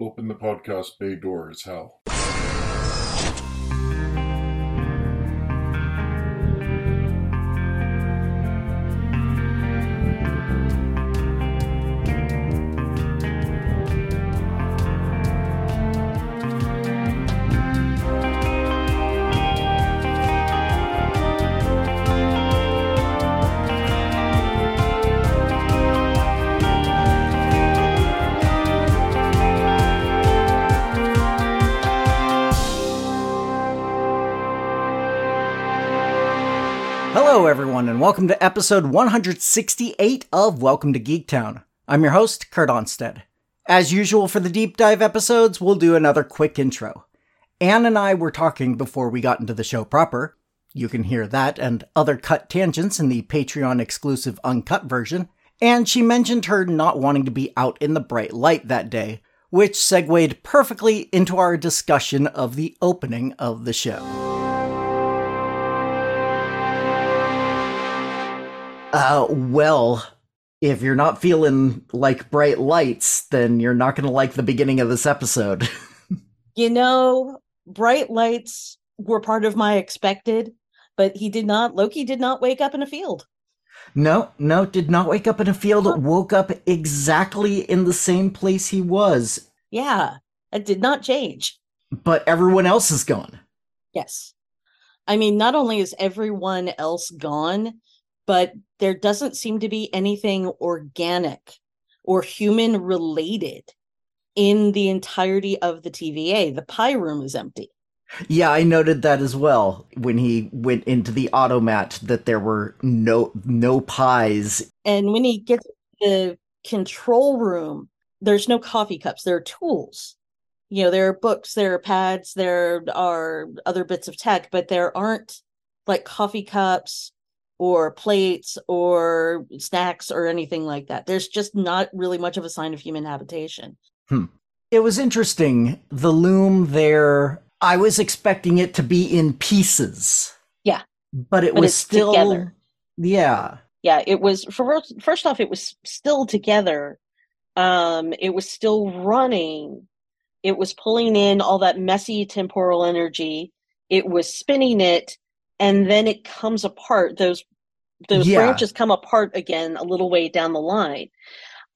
Open the podcast bay door as HAL. And welcome to episode 168 of Welcome to Geektown. I'm your host, Kurt Onstead. As usual for the deep dive episodes, we'll do another quick intro. Anne and I were talking before we got into the show proper. You can hear that and other cut tangents in the Patreon exclusive uncut version. And she mentioned her not wanting to be out in the bright light that day, which segued perfectly into our discussion of the opening of the show. Uh, well, if you're not feeling like bright lights, then you're not going to like the beginning of this episode. You know, bright lights were part of my expected, but he did not, Loki did not wake up in a field. no, no, did not wake up in a field, Huh. woke up exactly in the same place he was, Yeah, it did not change. but everyone else is gone. Yes. I mean, not only is everyone else gone, but there doesn't seem to be anything organic or human related in the entirety of the TVA. The pie room is empty. Yeah, I noted that as well when he went into the automat that there were no no pies. And when he gets to the control room, there's no coffee cups, there are tools. You know, there are books, there are pads, there are other bits of tech, but there aren't like coffee cups or plates or snacks or anything like that. There's just not really much of a sign of human habitation. It was interesting. The loom there, I was expecting it to be in pieces. Yeah. But it But was still together. Yeah. Yeah, it was for first off, it was still together. Um, it was still running. It was pulling in all that messy temporal energy. It was spinning it, and then it comes apart. Those those Yeah. branches come apart again a little way down the line.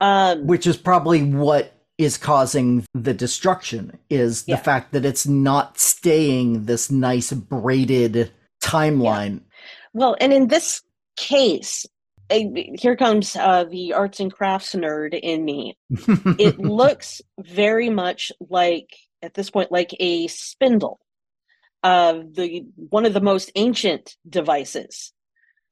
Um, Which is probably what is causing the destruction is the Yeah. fact that it's not staying this nice braided timeline. Well, and in this case, here comes uh, the arts and crafts nerd in me. It looks very much like, at this point, like a spindle. Uh, the one of the most ancient devices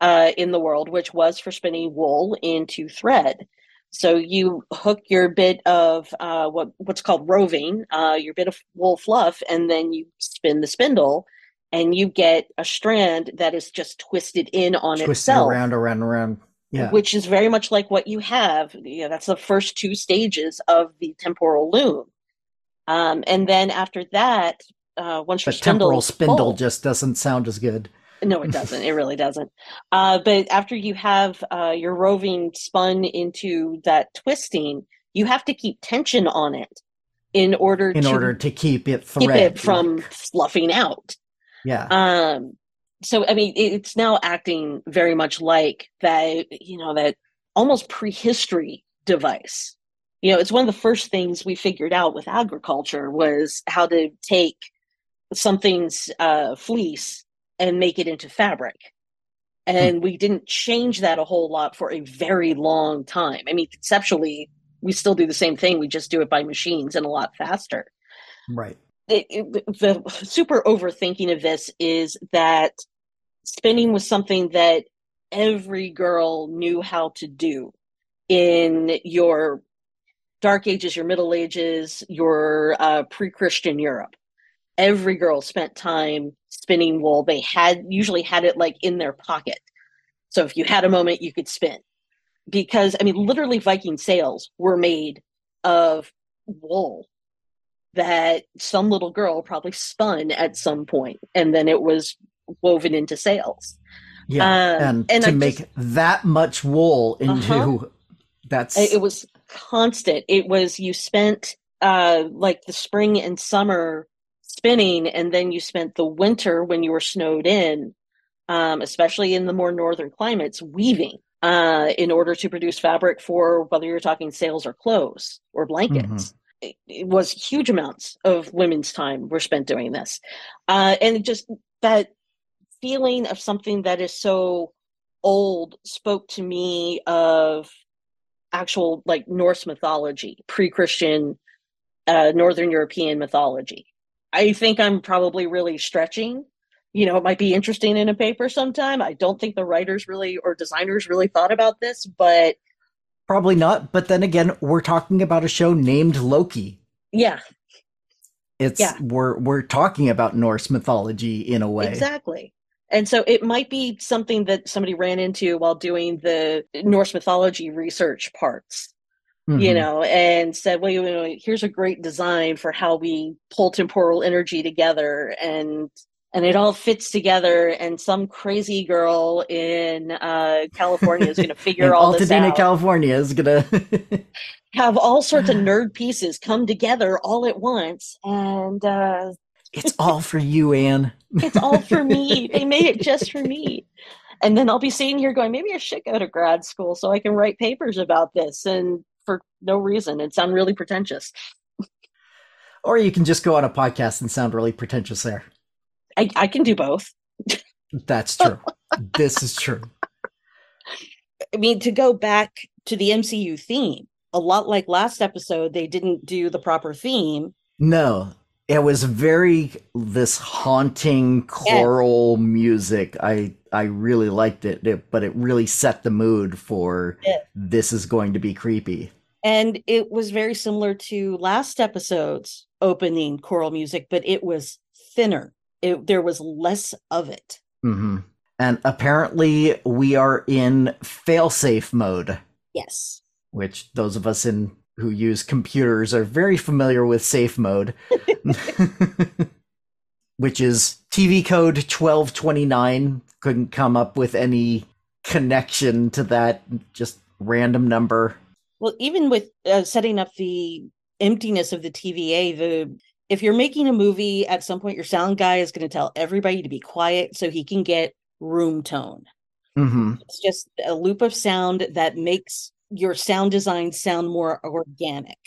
uh, in the world, which was for spinning wool into thread. So you hook your bit of uh, what what's called roving, uh, your bit of wool fluff, and then you spin the spindle, and you get a strand that is just twisted in on Twisting itself, around, around, around. Yeah. which is very much like what you have. Yeah, that's the first two stages of the temporal loom, um, and then after that, uh, once your spindle temporal spindle full- just doesn't sound as good. no, it doesn't. It really doesn't. Uh, but after you have uh, your roving spun into that twisting, you have to keep tension on it in order In to order to keep it keep it from fluffing out. Yeah. Um, so I mean, it's now acting very much like that. You know, that almost prehistory device. You know, it's one of the first things we figured out with agriculture was how to take something's uh, fleece and make it into fabric. And we didn't change that a whole lot for a very long time. I mean, conceptually, we still do the same thing. We just do it by machines and a lot faster right. it, it- the super overthinking of this is that spinning was something that every girl knew how to do in your dark ages your middle ages your uh, pre-christian europe every girl spent time spinning wool they had usually had it like in their pocket so if you had a moment you could spin because i mean literally viking sails were made of wool that some little girl probably spun at some point and then it was woven into sails Yeah. Um, and, and to I make just- that much wool into Uh-huh. that's it was constant it was you spent uh, like the spring and summer spinning, and then you spent the winter when you were snowed in, um, especially in the more northern climates, weaving uh, in order to produce fabric for whether you're talking sails or clothes or blankets. Mm-hmm. It, it, was huge amounts of women's time were spent doing this, uh, and just that feeling of something that is so old spoke to me of actual like Norse mythology, pre-Christian uh, Northern European mythology. I think I'm probably really stretching. You know, it might be interesting in a paper sometime. I don't think the writers really or designers really thought about this, but probably not. But then again, we're talking about a show named Loki. Yeah. It's yeah. we're we're talking about Norse mythology in a way. Exactly. And so it might be something that somebody ran into while doing the Norse mythology research parts, mm-hmm. you know, and said, well, you know, here's a great design for how we pull temporal energy together and and it all fits together and some crazy girl in uh, california is going to figure all this out california is going to have all sorts of nerd pieces come together all at once and uh, it's all for you, Anne. it's all for me. They made it just for me. And then I'll be sitting here going, maybe I should go to grad school so I can write papers about this. And for no reason, it sounds really pretentious. or you can just go on a podcast and sound really pretentious there. I, I can do both. That's true. this is true. I mean, to go back to the MCU theme, a lot like last episode, they didn't do the proper theme. No, it was very this haunting choral yeah. music. I I really liked it, it, but it really set the mood for yeah. this is going to be creepy. And it was very similar to last episode's opening choral music, but it was thinner. It, there was less of it. Mm-hmm. And apparently, we are in failsafe mode. Yes. Which those of us in who use computers are very familiar with safe mode, which is TV code 1229. Couldn't come up with any connection to that, just random number. Well, even with uh, setting up the emptiness of the TVA, the if you're making a movie, at some point your sound guy is going to tell everybody to be quiet so he can get room tone. Mm-hmm. It's just a loop of sound that makes your sound design sound more organic.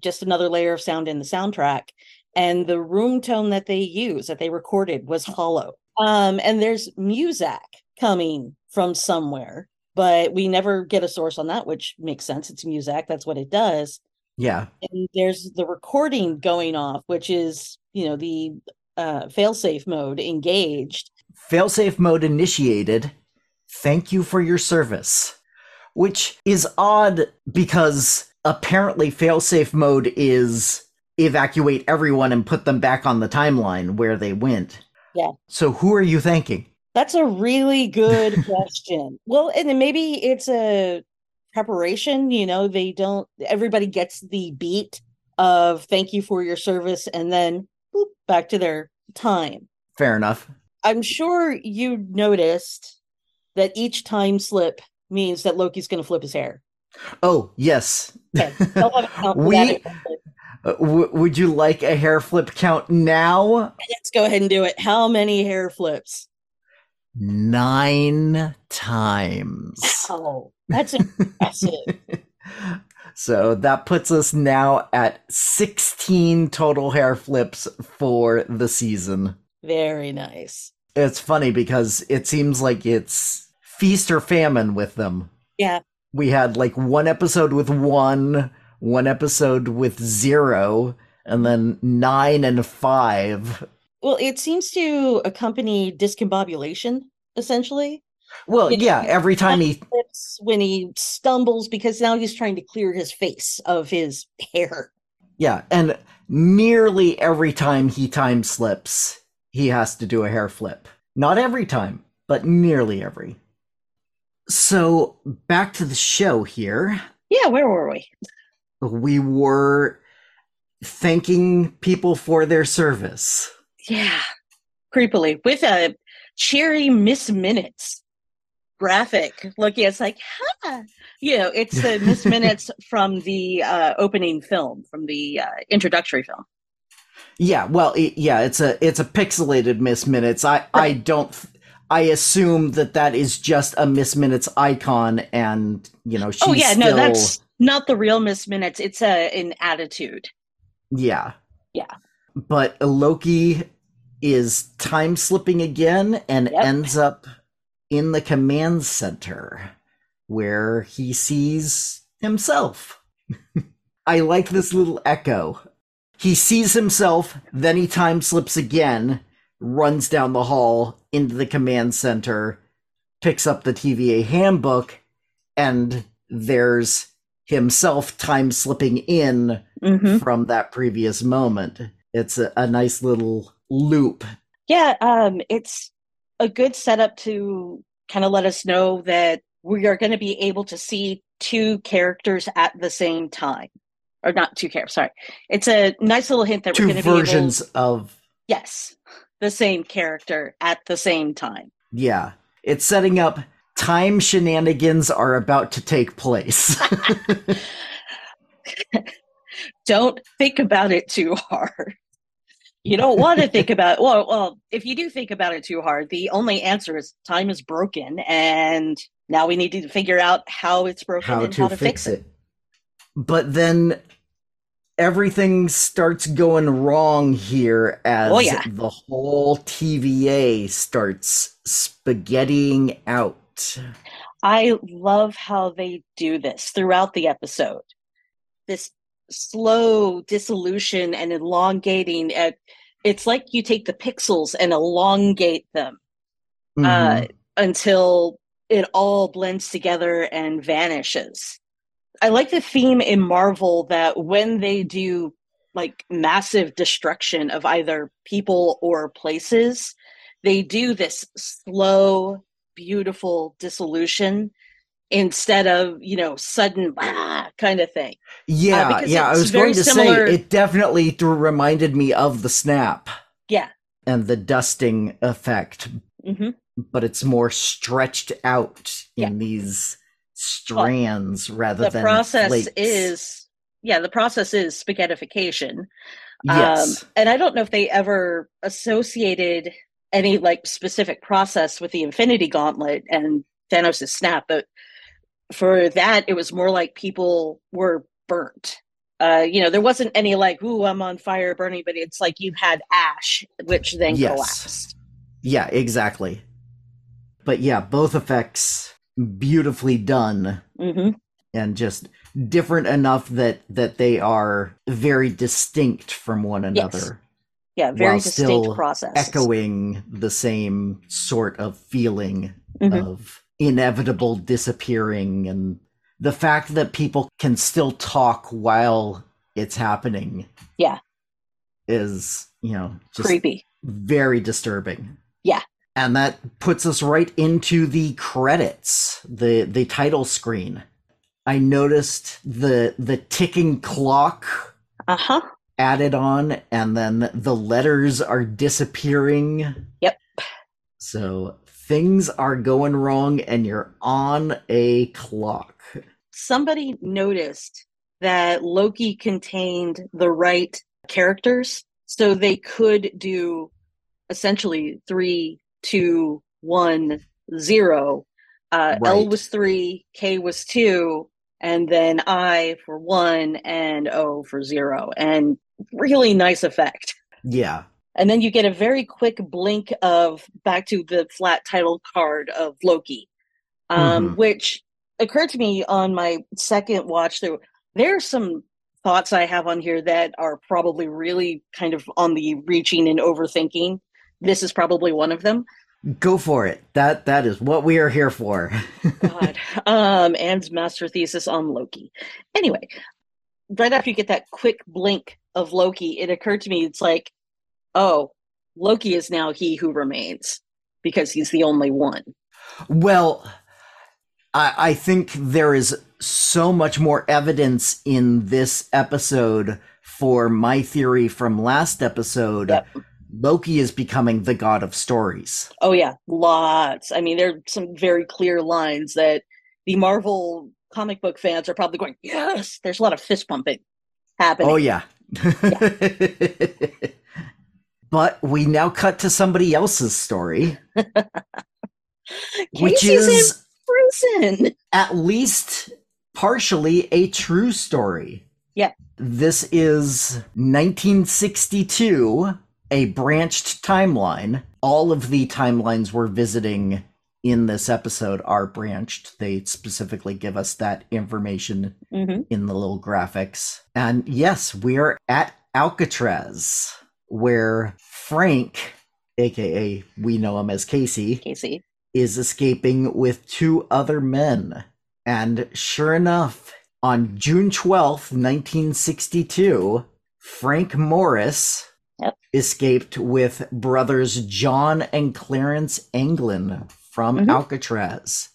Just another layer of sound in the soundtrack. And the room tone that they use, that they recorded, was hollow. Um, and there's Muzak coming from somewhere, but we never get a source on that, which makes sense. It's Muzak, that's what it does. Yeah. And there's the recording going off, which is, you know, the uh, failsafe mode engaged. Failsafe mode initiated. Thank you for your service which is odd because apparently failsafe mode is evacuate everyone and put them back on the timeline where they went. Yeah. So who are you thanking? That's a really good question. Well, and maybe it's a preparation, you know, they don't everybody gets the beat of thank you for your service and then boop, back to their time. Fair enough. I'm sure you noticed that each time slip means that Loki's going to flip his hair. Oh yes. Okay. we. Uh, w- would you like a hair flip count now? Let's go ahead and do it. How many hair flips? Nine times. Oh, that's impressive. so that puts us now at 16 total hair flips for the season. Very nice. It's funny because it seems like it's feast or famine with them. Yeah. We had like one episode with one, one episode with zero, and then nine and five. Well, it seems to accompany discombobulation, essentially. Well, yeah, every time he when he stumbles because now he's trying to clear his face of his hair. Yeah, and nearly every time he time slips, he has to do a hair flip. Not every time, but nearly every. So back to the show here. Yeah, where were we? We were thanking people for their service. Yeah, creepily with a cheery Miss Minutes. graphic looking. It's like, huh. You know, it's the Miss Minutes from the uh, opening film, from the uh, introductory film. Yeah, well, it, yeah, it's a it's a pixelated Miss Minutes. I I don't. I assume that that is just a Miss Minutes icon, and you know she's oh yeah, still, no, that's not the real Miss Minutes. It's a an attitude. yeah, Yeah. But Loki is time slipping again and Yep. ends up in the command center where he sees himself. I like this little echo. He sees himself, then he time slips again, runs down the hall into the command center, picks up the TVA handbook, and there's himself time slipping in hmm from that previous moment. It's a, a nice little loop. Yeah, um, it's a good setup to kind of let us know that we are going to be able to see two characters at the same time, or not two characters. Sorry, it's a nice little hint that we're Two going to be able. versions of Yes, the same character at the same time. yeah. It's setting up time shenanigans are about to take place. Don't think about it too hard. You don't want to think about well, well, if you do think about it too hard, the only answer is time is broken and now we need to figure out how it's broken how and to how to fix it. But then everything starts going wrong here as Oh, yeah. the whole TVA starts spaghettiing out. I love how they do this throughout the episode. This slow dissolution and elongating at it's like you take the pixels and elongate them uh, Mhm. until it all blends together and vanishes. I like the theme in Marvel that when they do like massive destruction of either people or places, they do this slow, beautiful dissolution instead of, you know, sudden bah, kind of thing. yeah, because yeah. I was going to similar- say it definitely reminded me of the snap Yeah. and the dusting effect, hmm but it's more stretched out Yeah. in these strands rather than The than process flakes. is, yeah, the process is spaghettification. yes, Um, and I don't know if they ever associated any like specific process with the Infinity Gauntlet and Thanos' snap, but for that, it was more like people were burnt. Uh, you know, there wasn't any like, "Ooh, I'm on fire, burning," but it's like you had ash, which then Yes. collapsed. yeah, exactly. But yeah, both effects beautifully done hmm and just different enough that that they are very distinct from one another. Yeah, very distinct process. echoing the same sort of feeling Mhm. of inevitable disappearing and the fact that people can still talk while it's happening Yeah. is you know just Creepy. very disturbing Yeah. and that puts us right into the credits the the title screen i noticed the the ticking clock Uh huh. added on and then the letters are disappearing. Yep. So things are going wrong and you're on a clock. somebody noticed that Loki contained the right characters, so they could do essentially three, two, one, zero. Uh, L was three, K was two, and then I for one and O for zero. And really nice effect. Yeah. And then you get a very quick blink of back to the flat title card of Loki, um, Mhm. which occurred to me on my second watch. There, there are some thoughts I have on here that are probably really kind of on the reaching and overthinking. This is probably one of them. Go for it. That that is what we are here for. God. um, and master thesis on Loki. Anyway, right after you get that quick blink of Loki, it occurred to me it's like, oh, Loki is now he who remains because he's the only one. well, I I think there is so much more evidence in this episode for my theory from last episode Yep. Loki is becoming the god of stories. Oh yeah, lots. I mean, there are some very clear lines that the Marvel comic book fans are probably going, "Yes." There's a lot of fist pumping happening. Oh yeah. but we now cut to somebody else's story, which is in prison. at least partially a true story. Yeah. This is 1962, a branched timeline. All of the timelines we're visiting in this episode are branched. They specifically give us that information hmm in the little graphics. And yes, we're at Alcatraz, where Frank, aka we know him as Casey, Casey. is escaping with two other men. And sure enough, on June 12th, 1962, Frank Morris Yep. escaped with brothers John and Clarence Anglin from Mhm. Alcatraz.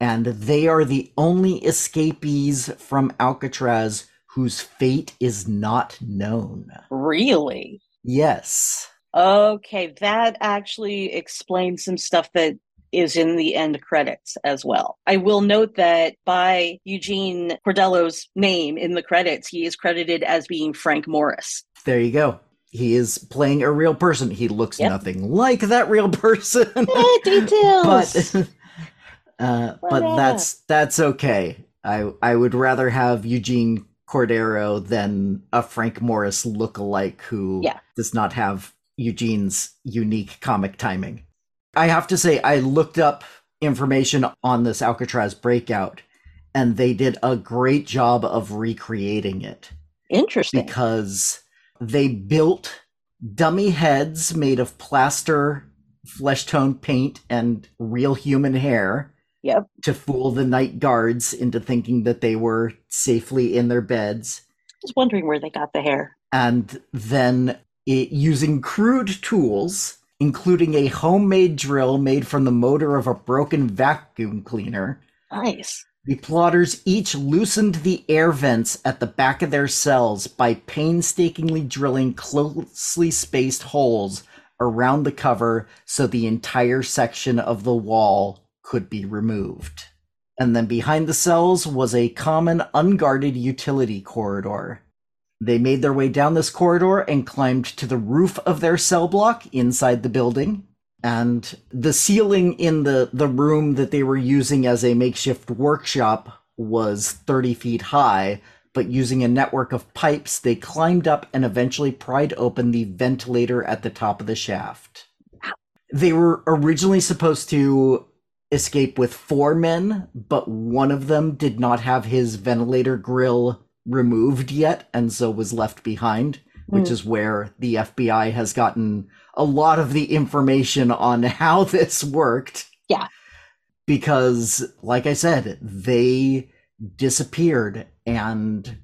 And they are the only escapees from Alcatraz whose fate is not known. Really? Yes. Okay, that actually explains some stuff that is in the end credits as well. I will note that by Eugene Cordero's name in the credits, he is credited as being Frank Morris. There you go. He is playing a real person. He looks Yep. nothing like that real person. Eh, details. but uh, but that's that's okay. I I would rather have Eugene Cordero than a Frank Morris look-alike who Yeah. does not have Eugene's unique comic timing. I have to say I looked up information on this Alcatraz breakout and they did a great job of recreating it Interesting. because they built dummy heads made of plaster, flesh tone paint, and real human hair. Yep. To fool the night guards into thinking that they were safely in their beds. I was wondering where they got the hair. And then it, using crude tools, including a homemade drill made from the motor of a broken vacuum cleaner, Nice. the plotters each loosened the air vents at the back of their cells by painstakingly drilling closely spaced holes around the cover so the entire section of the wall could be removed. And then behind the cells was a common unguarded utility corridor. They made their way down this corridor and climbed to the roof of their cell block inside the building and the ceiling in the the room that they were using as a makeshift workshop was 30 feet high but using a network of pipes they climbed up and eventually pried open the ventilator at the top of the shaft they were originally supposed to escape with four men but one of them did not have his ventilator grill removed yet and so was left behind which Mm. is where the FBI has gotten a lot of the information on how this worked. Yeah. Because, like I said, they disappeared and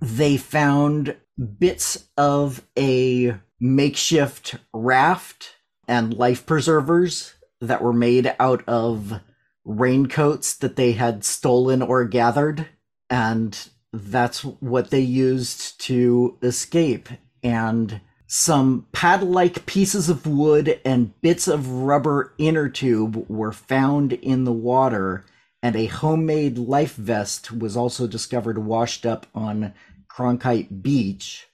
they found bits of a makeshift raft and life preservers that were made out of raincoats that they had stolen or gathered. And that's what they used to escape. And some pad like pieces of wood and bits of rubber inner tube were found in the water, and a homemade life vest was also discovered washed up on Cronkhite Beach.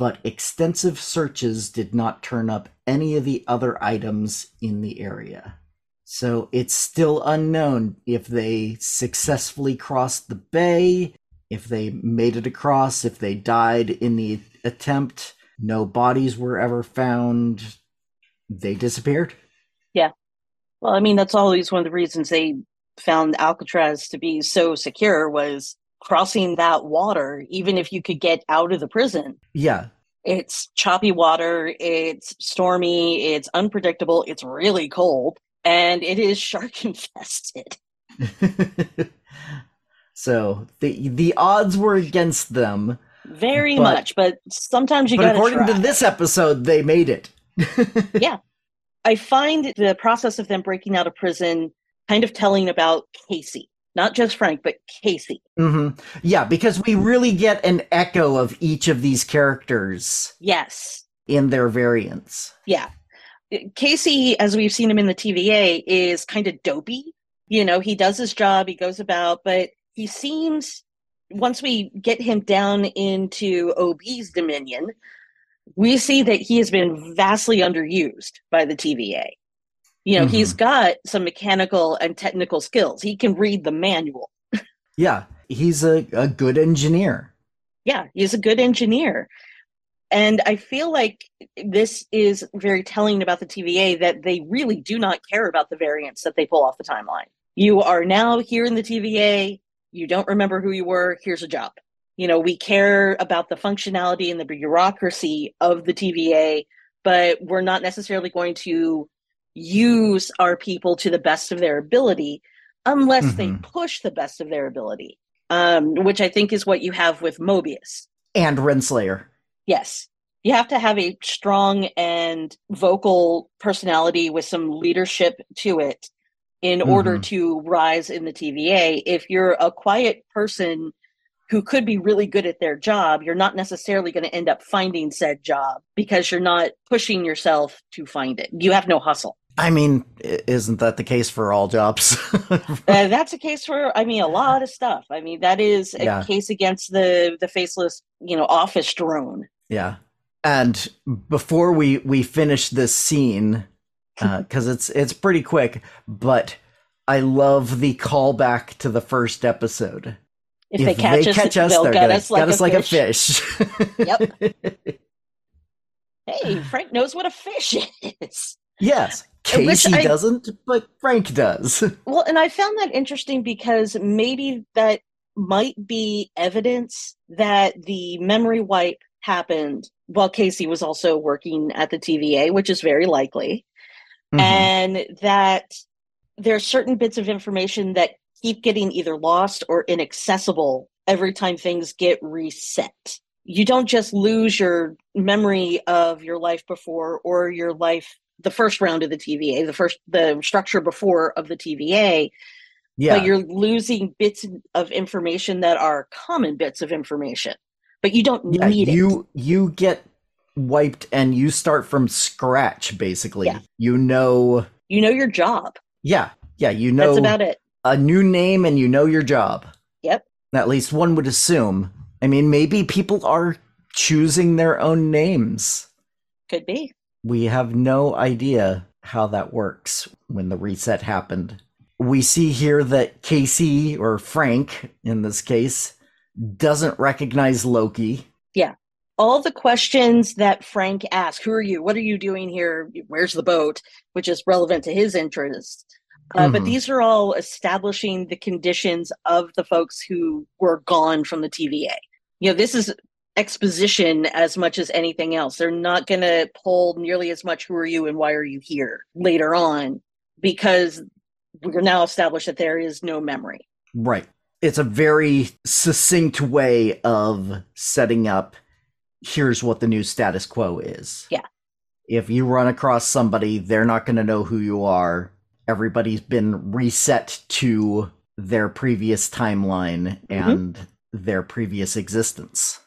But extensive searches did not turn up any of the other items in the area. So it's still unknown if they successfully crossed the bay, if they made it across, if they died in the attempt. No bodies were ever found. They disappeared. Yeah. Well, I mean, that's always one of the reasons they found Alcatraz to be so secure was crossing that water, even if you could get out of the prison. Yeah. It's choppy water, it's stormy, it's unpredictable, it's really cold, and it is shark infested. so the the odds were against them, Very But- much, but sometimes you but gotta according try. to this episode, they made it. Yeah, I find the process of them breaking out of prison kind of telling about Casey. Not just Frank, but Casey. hmm Yeah, because we really get an echo of each of these characters Yes. in their variants. Yeah. Casey, as we've seen him in the TVA, is kind of dopey. You know, he does his job, he goes about, but he seems, once we get him down into OB's dominion, we see that he has been vastly underused by the TVA. You know, Mhm. he's got some mechanical and technical skills. He can read the manual. Yeah, he's a, a good engineer. Yeah, he's a good engineer. And I feel like this is very telling about the TVA that they really do not care about the variants that they pull off the timeline. You are now here in the TVA. You don't remember who you were. Here's a job. You know, we care about the functionality and the bureaucracy of the TVA, but we're not necessarily going to use our people to the best of their ability unless they Mhm. push the best of their ability, um, which I think is what you have with Mobius. And Renslayer. Yes. You have to have a strong and vocal personality with some leadership to it in order Mhm. to rise in the TVA. If you're a quiet person who could be really good at their job, you're not necessarily going to end up finding said job because you're not pushing yourself to find it. You have no hustle. I mean, isn't that the case for all jobs? Uh, that's a case for, I mean, a lot of stuff. I mean, that is a Yeah. case against the the faceless, you know, office drone. yeah. And before we we finish this scene, because it's it's pretty quick, but I love the callback to the first episode. If, they catch us, they'll they're gut gonna us like, us a, like fish. a fish. Yep. Hey, Frank knows what a fish is. yes, Casey I- doesn't, but Frank does. Well, and I found that interesting because maybe that might be evidence that the memory wipe happened while Casey was also working at the TVA, which is very likely, Mhm. and that there are certain bits of information that keep getting either lost or inaccessible every time things get reset. You don't just lose your memory of your life before or your life the first round of the TVA, the first the structure before of the TVA, yeah, but you're losing bits of information that are common bits of information. But you don't yeah, need it. you you get wiped and you start from scratch. Basically, Yeah. you know. You know your job. Yeah, yeah, you know That's about it. a new name and you know your job. Yep. At least one would assume. I mean, maybe people are choosing their own names. Could be. We have no idea how that works when the reset happened. We see here that Casey, or Frank in this case, doesn't recognize Loki. Yeah. All the questions that Frank asks who are you? What are you doing here? Where's the boat? Which is relevant to his interests. Uh, But Mhm. these are all establishing the conditions of the folks who were gone from the TVA. You know, this is exposition as much as anything else. They're not going to pull nearly as much who are you and why are you here later on because we're now established that there is no memory. Right. It's a very succinct way of setting up here's what the new status quo is. Yeah. If you run across somebody, they're not going to know who you are. Everybody's been reset to their previous timeline mm-hmm. and their previous existence.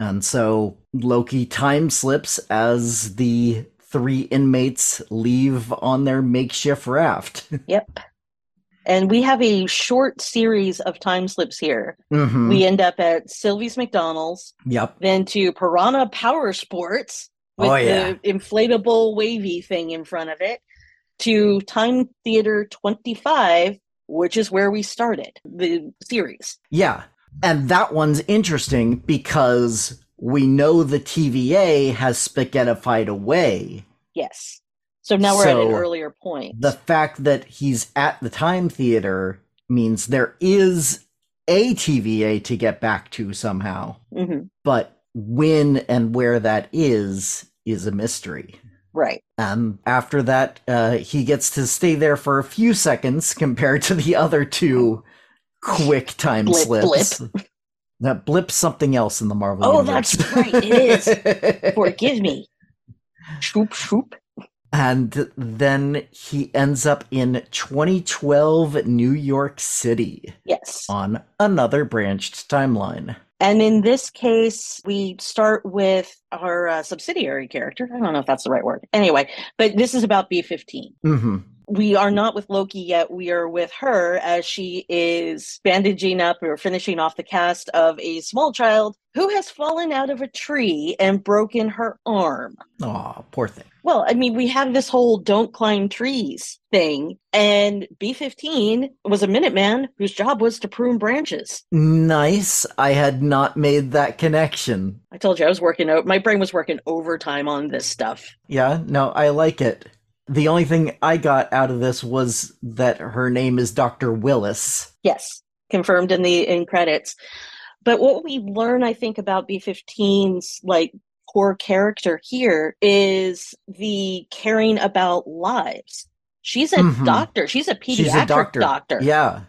And so Loki time slips as the three inmates leave on their makeshift raft. Yep. And we have a short series of time slips here. Mhm. We end up at Sylvie's McDonald's, Yep. then to Piranha Power Sports with Oh, yeah. the inflatable wavy thing in front of it, to Time Theater 25, which is where we started the series. Yeah. And that one's interesting because we know the TVA has spaghettified away. Yes. So now we're at an earlier point. The fact that he's at the Time Theater means there is a TVA to get back to somehow. Mhm. But when and where that is, is a mystery. Right. And after that, uh, he gets to stay there for a few seconds compared to the other two quick time Blip, slips. That blip's something else in the Marvel Oh, universe. that's right, it is. Forgive me. Shoop, shoop. and then he ends up in 2012 New York City Yes. on another branched timeline. And in this case, we start with our uh, subsidiary character. I don't know if that's the right word. Anyway, but this is about B15. Mm-hmm. We are not with Loki yet. We are with her as she is bandaging up or finishing off the cast of a small child who has fallen out of a tree and broken her arm. Aw, poor thing. Well, I mean, we have this whole don't climb trees thing, and B 15 was a Minuteman whose job was to prune branches. Nice. I had not made that connection. I told you I was working out, my brain was working overtime on this stuff. Yeah, no, I like it. The only thing I got out of this was that her name is Dr. Willis. Yes, confirmed in the in credits. But what we learn, I think, about B15's like core character here is the caring about lives. She's a Mhm. doctor. She's a pediatric She's a doctor. doctor. Yeah.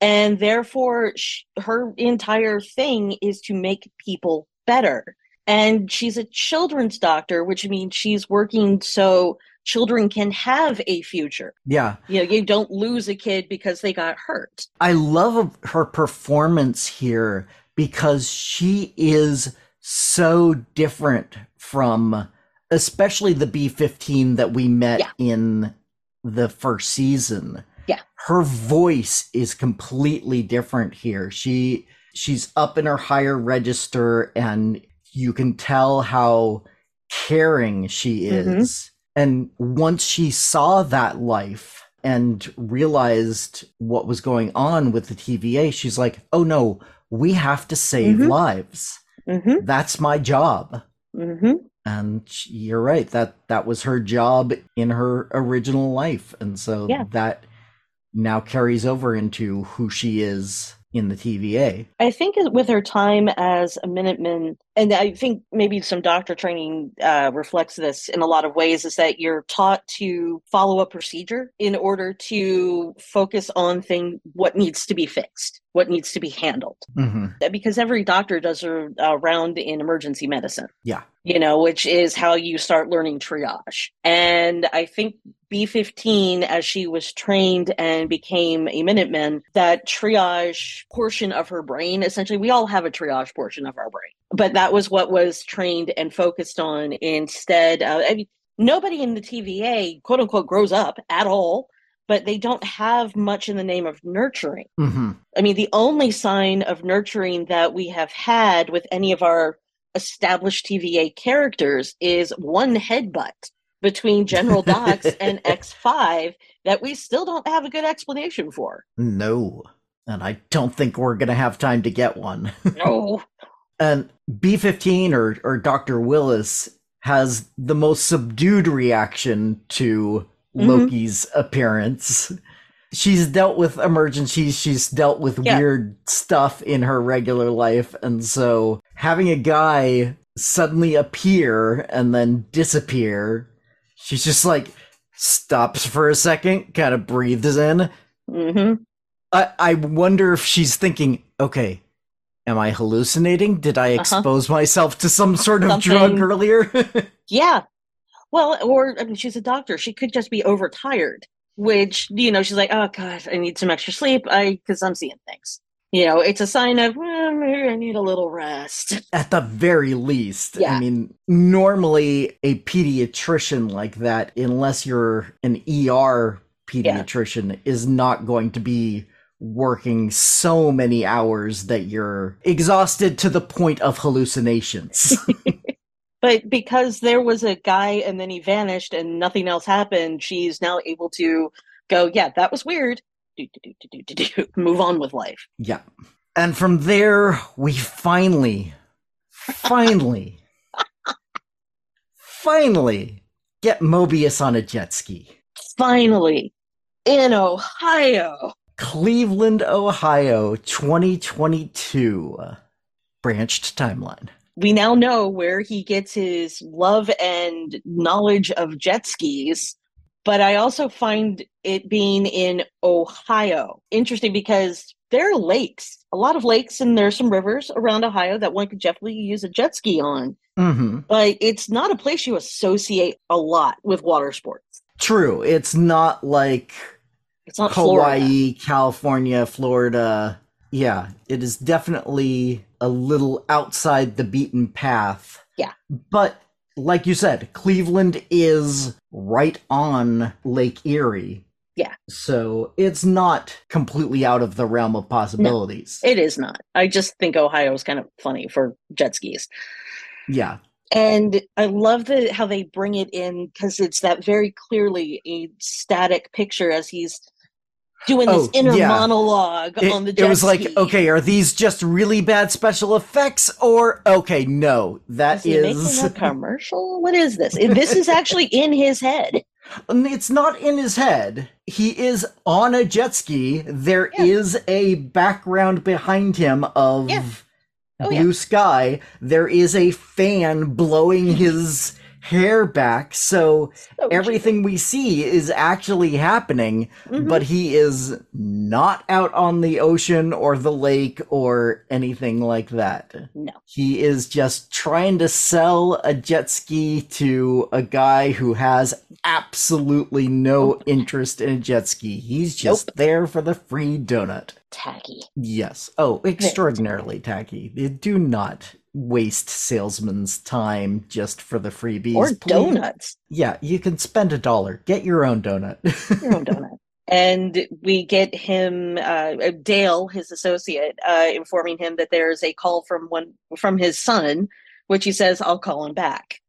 and therefore sh- her entire thing is to make people better and she's a children's doctor which means she's working so children can have a future Yeah. you know you don't lose a kid because they got hurt I love her performance here because she is so different from especially the B15 that we met Yeah. in the first season. Yeah. Her voice is completely different here. She she's up in her higher register and you can tell how caring she Mhm. is. And once she saw that life and realized what was going on with the TVA, she's like, oh no, we have to save Mhm. lives. mm-hmm That's my job. mm-hmm And you're right that that was her job in her original life, and so Yeah. that now carries over into who she is in the TVA. I think with her time as a Minuteman, and I think maybe some doctor training uh, reflects this in a lot of ways, is that you're taught to follow a procedure in order to focus on thing what needs to be fixed, what needs to be handled. Mm-hmm. Because every doctor does a, a round in emergency medicine. Yeah. You know, which is how you start learning triage. And I think B15, as she was trained and became a Minuteman, that triage portion of her brain, essentially, we all have a triage portion of our brain, but that was what was trained and focused on instead. Of, I mean, nobody in the TVA, quote unquote, grows up at all, but they don't have much in the name of nurturing. Mm-hmm. I mean, the only sign of nurturing that we have had with any of our established TVA characters is one headbutt between General Dox and X5 that we still don't have a good explanation for. No, and I don't think we're gonna have time to get one. No. And B15 or, or Dr. Willis has the most subdued reaction to Mhm. Loki's appearance. She's dealt with emergencies, she's dealt with Yeah. weird stuff in her regular life, and so having a guy suddenly appear and then disappear, she's just like stops for a second, kind of breathes in. hmm I, I wonder if she's thinking, okay, am I hallucinating? Did I Uh-huh. expose myself to some sort of Something- drug earlier? Yeah. Well, or I mean, she's a doctor. She could just be overtired, which, you know, she's like, oh, God, I need some extra sleep I because I'm seeing things. You know, it's a sign of, well, maybe I need a little rest. At the very least. Yeah. I mean, normally a pediatrician like that, unless you're an ER pediatrician, is not going to be working so many hours that you're exhausted to the point of hallucinations. But because there was a guy and then he vanished and nothing else happened, she's now able to go, yeah, that was weird. Do, do, do, do, do, do, do. Move on with life. Yeah. And from there, we finally, finally, finally get Mobius on a jet ski. Finally, in Ohio. Cleveland, Ohio, 2022. Branched timeline. we now know where he gets his love and knowledge of jet skis but i also find it being in ohio interesting because there are lakes a lot of lakes and there's some rivers around ohio that one could definitely use a jet ski on hmm but it's not a place you associate a lot with water sports True. It's not like it's not Florida. Hawaii, California, Florida. Yeah, it is definitely a little outside the beaten path. Yeah. But like you said, Cleveland is right on Lake Erie. Yeah. So it's not completely out of the realm of possibilities. It is not. I just think Ohio is kind of funny for jet skis. yeah. And I love the how they bring it in because it's that very clearly a static picture as he's doing this Oh, inner yeah. monologue It, on the jet it was like, okay, are these just really bad special effects? Or, okay, no, that Is is. a commercial? What is this? This is actually in his head. It's not in his head. He is on a jet ski. There is Yeah. a background behind him of Yeah. Oh, blue sky. There is a fan blowing his hair back. So So everything we see is actually happening, Mhm. but he is not out on the ocean or the lake or anything like that. No. He is just trying to sell a jet ski to a guy who has absolutely no interest in a jet ski. He's just there for the free donut. tacky. Yes. Oh, extraordinarily tacky. Do not waste salesman's time just for the freebies. Or please. donuts. Yeah, you can spend a dollar. Get your own donut. Your own donut. And we get him, uh, Dale, his associate, uh, informing him that there's a call from one from his son, which he says, "I'll call him back."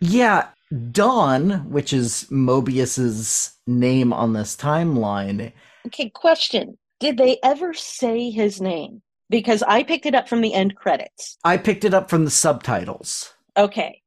yeah, Don, which is Mobius's name on this timeline. Okay, question: Did they ever say his name? Because I picked it up from the end credits. I picked it up from the subtitles. Okay.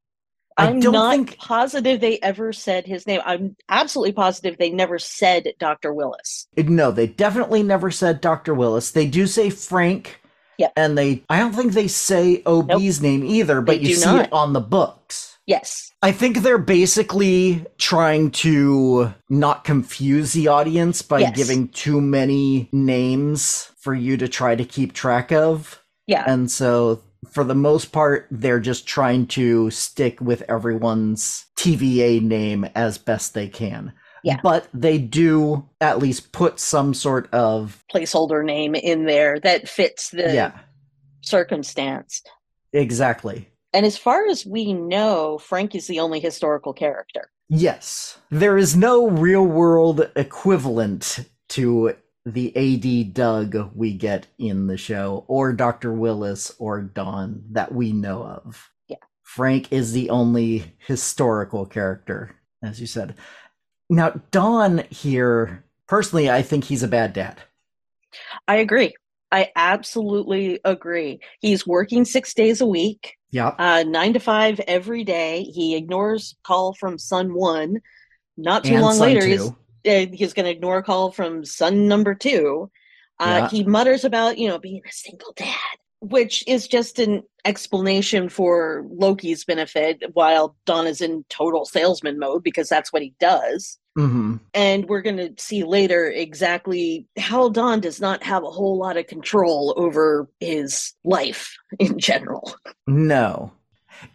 I I'm don't not think- positive they ever said his name. I'm absolutely positive they never said Dr. Willis. No, they definitely never said Dr. Willis. They do say Frank. Yep. And they I don't think they say OB's name either, but They you see not. it on the books. Yes. I think they're basically trying to not confuse the audience by Yes. giving too many names for you to try to keep track of. Yeah. And so, for the most part, they're just trying to stick with everyone's TVA name as best they can. Yeah. But they do at least put some sort of. Placeholder name in there that fits the yeah, circumstance. exactly. And as far as we know, Frank is the only historical character. Yes. There is no real world equivalent to the AD Doug we get in the show, or Dr. Willis or Don that we know of. Yeah. Frank is the only historical character, as you said. Now, Don here, personally, I think he's a bad dad. I agree. I absolutely agree. He's working six days a week, Yeah. uh, nine to five every day. He ignores call from son one. Not too And long later, two. he's uh, he's going to ignore a call from son number two. Uh, Yeah. He mutters about you know being a single dad, which is just an explanation for Loki's benefit, while Don is in total salesman mode because that's what he does. hmm And we're going to see later exactly how Don does not have a whole lot of control over his life in general. No.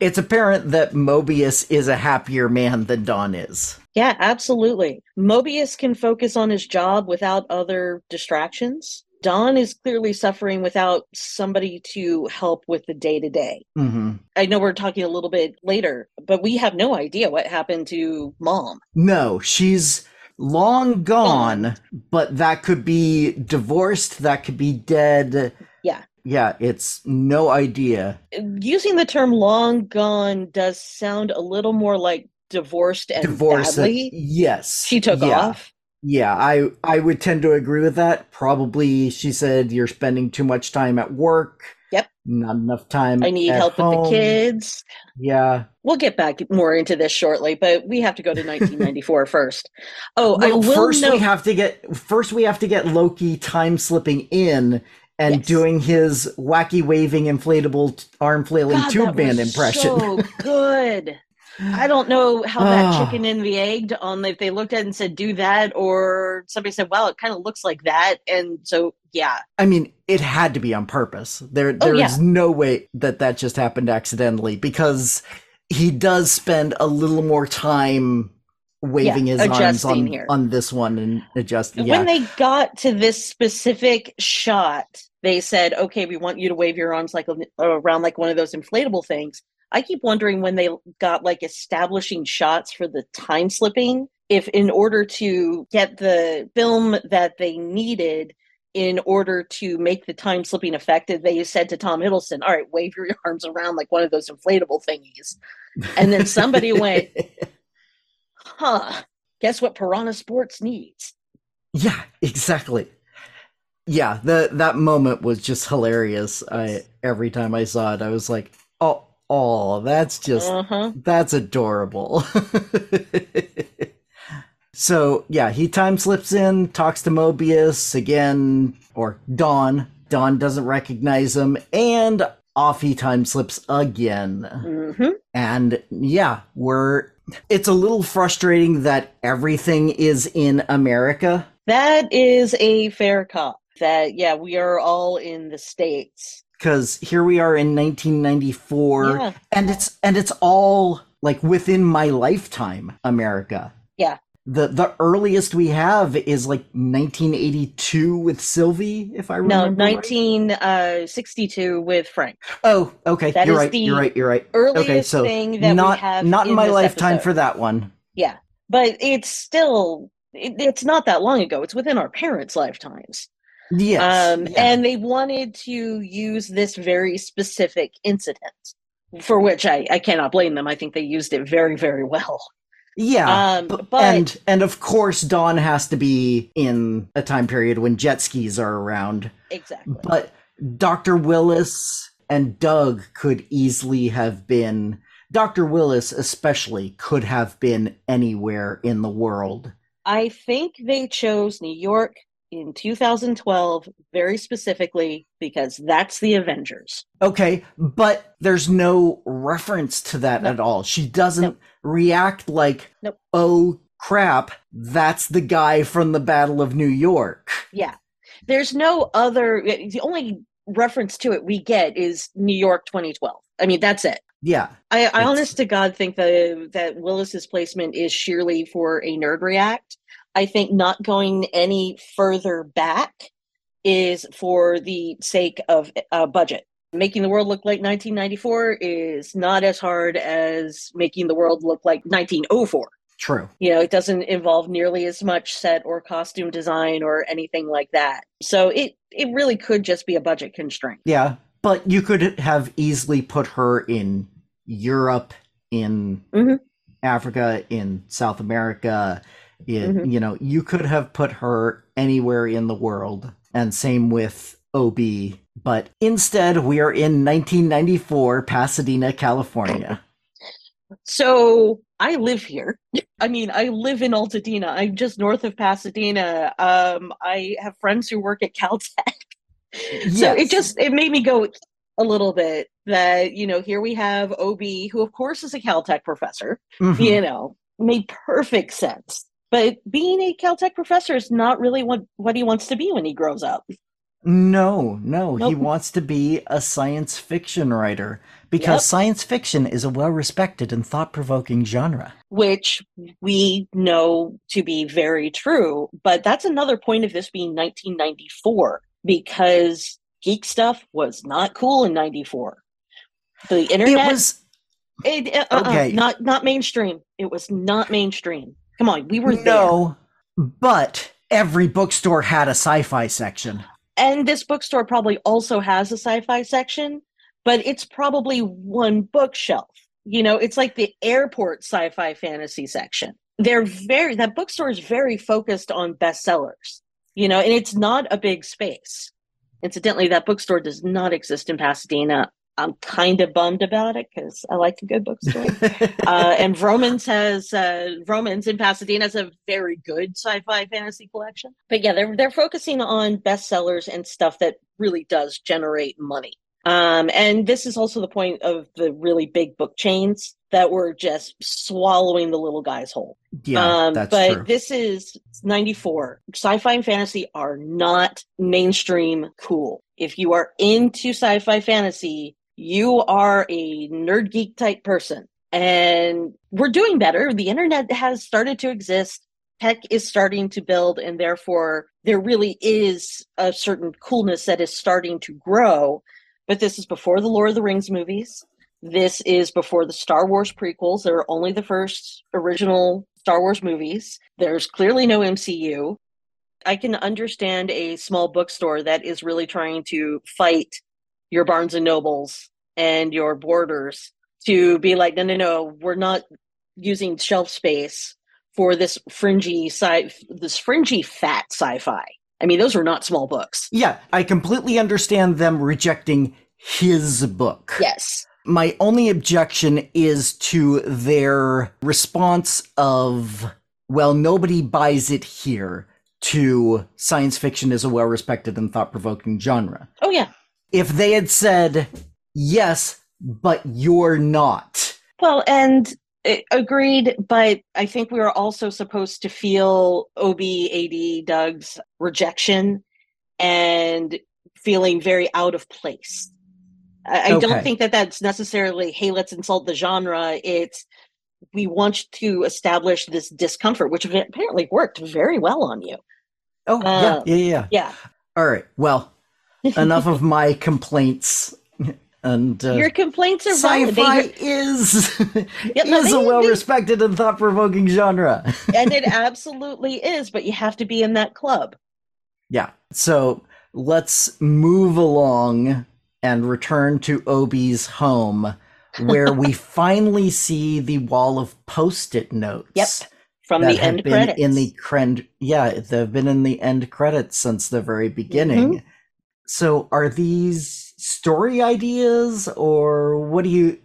It's apparent that Mobius is a happier man than Don is. Yeah, absolutely. Mobius can focus on his job without other distractions. Don is clearly suffering without somebody to help with the day to day. I know we're talking a little bit later, but we have no idea what happened to mom. No, she's long gone, but that could be divorced, that could be dead. Yeah. Yeah, it's no idea. Using the term long gone does sound a little more like divorced and Divorce. badly. yes. She took yeah. off. Yeah, I I would tend to agree with that. Probably she said you're spending too much time at work. Yep. Not enough time. I need help with the kids. Yeah. We'll get back more into this shortly, but we have to go to 1994 first. Oh, I will first note. we have to get first we have to get Loki time slipping in and Yes. doing his wacky waving inflatable arm flailing God, tube band impression. So good. I don't know how that Ah. chicken and the egg on if they looked at it and said do that or somebody said wow it kind of looks like that and so yeah I mean, it had to be on purpose. There there is Oh, yeah. no way that that just happened accidentally because he does spend a little more time waving Yeah, his arms on here. on this one and adjusting. Yeah. When they got to this specific shot, they said, "Okay, we want you to wave your arms like around like one of those inflatable things." I keep wondering when they got like establishing shots for the time slipping, if in order to get the film that they needed in order to make the time slipping effective, they said to Tom Hiddleston, "All right, wave your arms around like one of those inflatable thingies." And then somebody went, "Huh? Guess what Piranha Sports needs?" Yeah, exactly. Yeah, the that moment was just hilarious. I every time I saw it, I was like, "Oh, oh, that's just Uh-huh. that's adorable." so yeah, he time slips in, talks to Mobius again, or Don. Don doesn't recognize him, and off he time slips again. hmm And yeah, we're. It's a little frustrating that everything is in America. That is a fair cop. That yeah, we are all in the states. Because here we are in 1994 Yeah. and it's and it's all like within my lifetime america Yeah. the the earliest we have is like 1982 with sylvie if i remember. No, remember right. 1962 uh, with Frank. oh okay That you're right you're right you're right Earliest okay so thing that not we have not in, in my lifetime episode. for that one Yeah. But it's still it, it's not that long ago. It's within our parents' lifetimes. Yes um, yeah. And they wanted to use this very specific incident, for which I, I cannot blame them. I think they used it very, very well. yeah um, but- and and of course Don has to be in a time period when jet skis are around Exactly. But Dr. Willis and Doug could easily have been, Dr. Willis especially could have been anywhere in the world. I think they chose New York in 2012 very specifically because that's the Avengers. Okay, but there's no reference to that No. at all. She doesn't react like, Nope. oh crap, that's the guy from the Battle of New York. Yeah. There's no other, the only reference to it we get is New York 2012. I mean, that's it. Yeah, I, I honest to God think that that Willis's placement is sheerly for a nerd react. I think not going any further back is for the sake of uh, budget. Making the world look like 1994 is not as hard as making the world look like 1904. true. You know, it doesn't involve nearly as much set or costume design or anything like that. So it it really could just be a budget constraint. Yeah, but you could have easily put her in Europe, in Mhm. Africa, in South America. Mhm. You know, you could have put her anywhere in the world. And same with OB. But instead, we are in 1994, Pasadena, California. So I live here. I mean, I live in Altadena. I'm just north of Pasadena. Um, I have friends who work at Caltech. So it just it made me go a little bit that, you know, here we have OB, who of course is a Caltech professor, Mhm. you know, made perfect sense. But being a Caltech professor is not really what, what he wants to be when he grows up. No, no, he wants to be a science fiction writer because Yep. science fiction is a well respected and thought provoking genre. which we know to be very true. But that's another point of this being 1994 because geek stuff was not cool in 94. The internet, It was it, uh, uh-uh, okay. not not mainstream. It was not mainstream. Come on, we were there. no, but every bookstore had a sci-fi section. And this bookstore probably also has a sci-fi section, but it's probably one bookshelf. You know, it's like the airport sci-fi fantasy section. They're very that bookstore is very focused on bestsellers. You know, and it's not a big space. Incidentally, that bookstore does not exist in Pasadena. I'm kind of bummed about it because I like a good bookstore. uh, and Vroman's has uh, Vroman's in Pasadena has a very good sci-fi fantasy collection. But yeah, they're they're focusing on bestsellers and stuff that really does generate money. Um, and this is also the point of the really big book chains that were just swallowing the little guys whole. yeah, um, that's but true. this is 94. Sci-fi and fantasy are not mainstream cool. If you are into sci-fi fantasy, you are a nerd geek type person. And we're doing better. The internet has started to exist. Tech is starting to build, and therefore there really is a certain coolness that is starting to grow. But this is before the Lord of the Rings movies. This is before the Star Wars prequels. There are only the first original Star Wars movies. There's clearly no MCU. I can understand a small bookstore that is really trying to fight your Barnes and Nobles and your Borders to be like, no, no, no, we're not using shelf space for this fringy sci this fringy fat sci-fi. I mean, those are not small books. Yeah, I completely understand them rejecting his book. Yes. My only objection is to their response of, well, nobody buys it here to science fiction is a well respected and thought provoking genre. Oh, yeah. If they had said, yes, but you're not. Well, and uh, agreed, but I think we are also supposed to feel OB AD Doug's rejection and feeling very out of place. I, I don't think that that's necessarily, hey, let's insult the genre. It's we want to establish this discomfort, which apparently worked very well on you. Oh, Uh, yeah, yeah, yeah. Yeah. All right. Well, enough of my complaints. And uh, Your complaints are sci-fi is Yeah, is a well-respected and thought-provoking genre. and it absolutely is, but you have to be in that club. yeah. So let's move along and return to OB's home, where we finally see the wall of post-it notes. Yep, From the end been credits. in the cred yeah they've been in the end credits since the very beginning Mm-hmm. So are these story ideas or what do you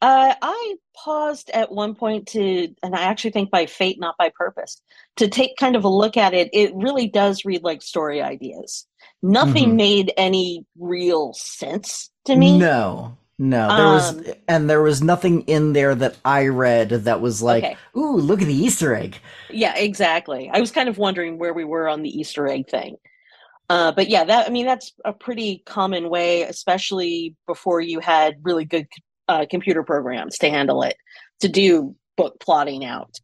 Uh, I paused at one point to, and I actually think by fate, not by purpose, to take kind of a look at it. It really does read like story ideas. Nothing Mhm. made any real sense to me. no no there was Um, and there was nothing in there that i read that was like Okay. ooh look at the easter egg Yeah, exactly. I was kind of wondering where we were on the Easter egg thing. Uh, but yeah, that I mean that's a pretty common way, especially before you had really good uh, computer programs to handle it, to do book plotting out.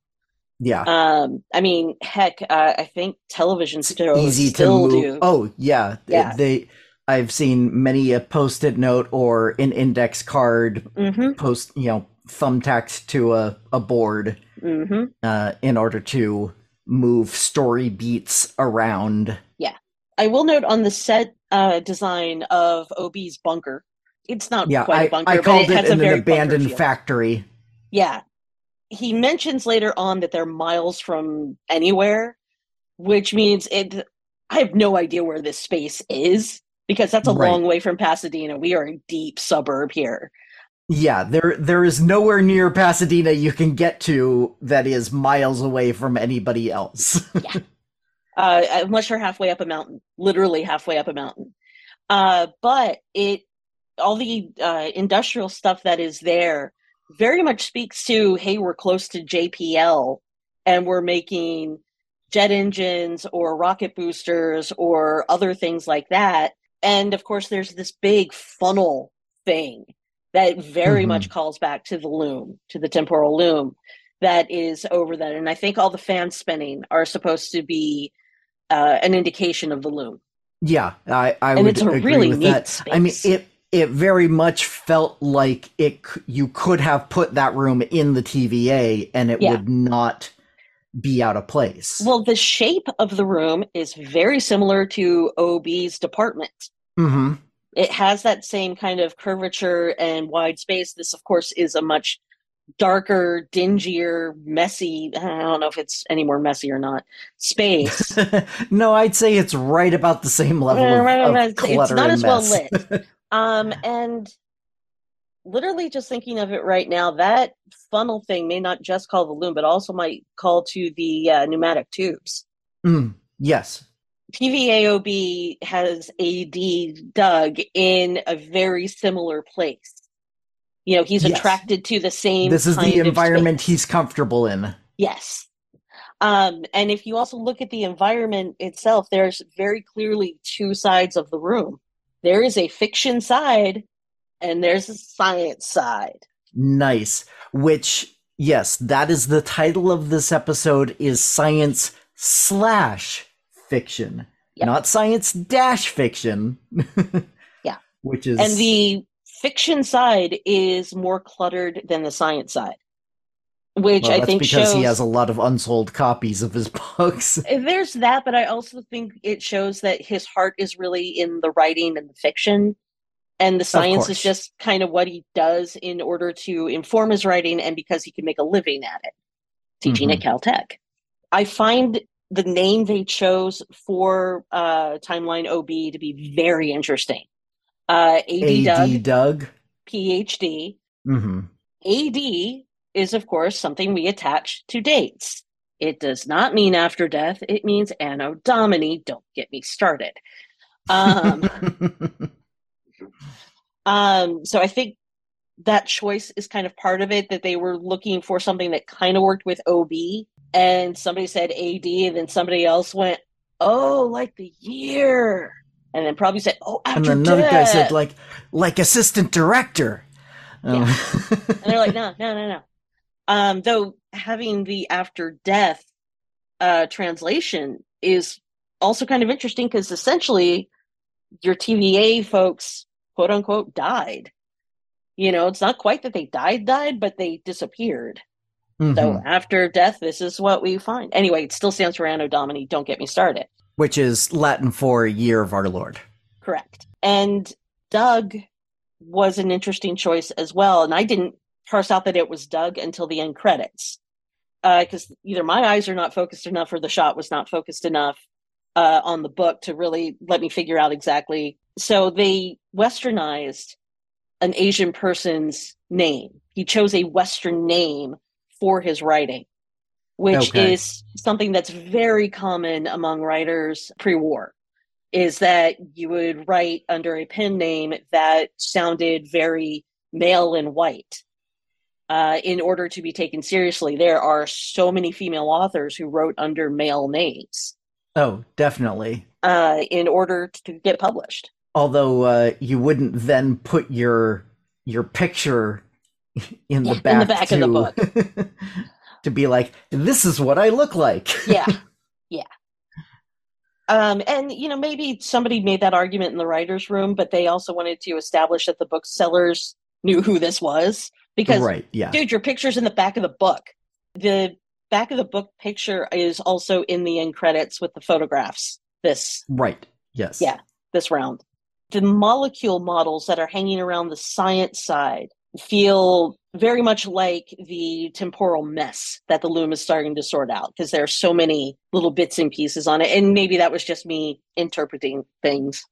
yeah Um, I mean, heck, uh, I think television shows easy to still move do. oh yeah Yeah. they i've seen many a post-it note or an index card hmm post you know thumbtacked to a, a board hmm uh, in order to move story beats around. I will note on the set uh, design of OB's bunker, it's not Yeah, quite I, a bunker, I called it it, an abandoned factory. Yeah. He mentions later on that they're miles from anywhere, which means it I have no idea where this space is because that's a Right. long way from Pasadena. We are a deep suburb here. Yeah, there there is nowhere near Pasadena you can get to that is miles away from anybody else. Uh, unless you're halfway up a mountain, literally halfway up a mountain. Uh, but it all the uh, industrial stuff that is there very much speaks to hey, we're close to JPL and we're making jet engines or rocket boosters or other things like that. And of course, there's this big funnel thing that very Mhm. much calls back to the loom, to the temporal loom that is over that. And I think all the fan spinning are supposed to be uh, an indication of the loom. yeah, I I And would it's a agree really with neat that. I mean, it it very much felt like it you could have put that room in the TVA and it Yeah. would not be out of place. Well, the shape of the room is very similar to OB's department. hmm It has that same kind of curvature and wide space. This, of course, is a much darker, dingier, messy. I don't know if it's any more messy or not. Space. no, I'd say it's right about the same level of, of It's clutter not as well lit. um, and literally just thinking of it right now, that funnel thing may not just call the loom, but also might call to the uh, pneumatic tubes. Mm, yes. TVA OB has AD Doug in a very similar place. You know, he's Yes. attracted to the same. This is the environment he's comfortable in. Yes. Um, and if you also look at the environment itself, there's very clearly two sides of the room. There is a fiction side and there's a science side. Nice. Which, yes, that is the title of this episode is science slash fiction. Yep. Not science dash fiction. Yeah. Which is And the fiction side is more cluttered than the science side, which well, I think because shows he has a lot of unsold copies of his books. there's that, but I also think it shows that his heart is really in the writing and the fiction. And the science is just kind of what he does in order to inform his writing and because he can make a living at it, teaching Mm-hmm. at Caltech. I find the name they chose for uh, Timeline OB to be very interesting. Uh, AD, Doug, Doug. PhD. hmm AD is, of course, something we attach to dates. It does not mean after death. It means Anno Domini. Don't get me started. Um, um, so I think that choice is kind of part of it that they were looking for something that kind of worked with OB. And somebody said AD, and then somebody else went, Oh, like the year. And then probably said, Oh, and then another guy said like like assistant director. Um, And they're like, no, no, no, no. Um, though having the after death uh, translation is also kind of interesting because essentially your TVA folks, quote unquote, died. You know, it's not quite that they died, died, but they disappeared. So mhm. after death, this is what we find. Anyway, it still stands for Anno Domini. Don't get me started. Which is Latin for year of our Lord. Correct. And Doug was an interesting choice as well. And I didn't parse out that it was Doug until the end credits. Because either my eyes are not focused enough or the shot was not focused enough uh, on the book to really let me figure out exactly. So they westernized an Asian person's name. He chose a Western name for his writing, which Okay. is something that's very common among writers pre war is that you would write under a pen name that sounded very male and white uh, in order to be taken seriously. There are so many female authors who wrote under male names Oh, definitely. uh, in order to get published. Although uh, you wouldn't then put your your picture in Yeah, the in back the back of the book to be like, this is what I look like. Yeah, yeah. Um, and you know, maybe somebody made that argument in the writers' room, but they also wanted to establish that the booksellers knew who this was because right. Yeah. dude, your picture's in the back of the book. The back of the book picture is also in the end credits with the photographs. This Right. Yes. Yeah. this round. The molecule models that are hanging around the science side feel very much like the temporal mess that the loom is starting to sort out because there are so many little bits and pieces on it. And maybe that was just me interpreting things.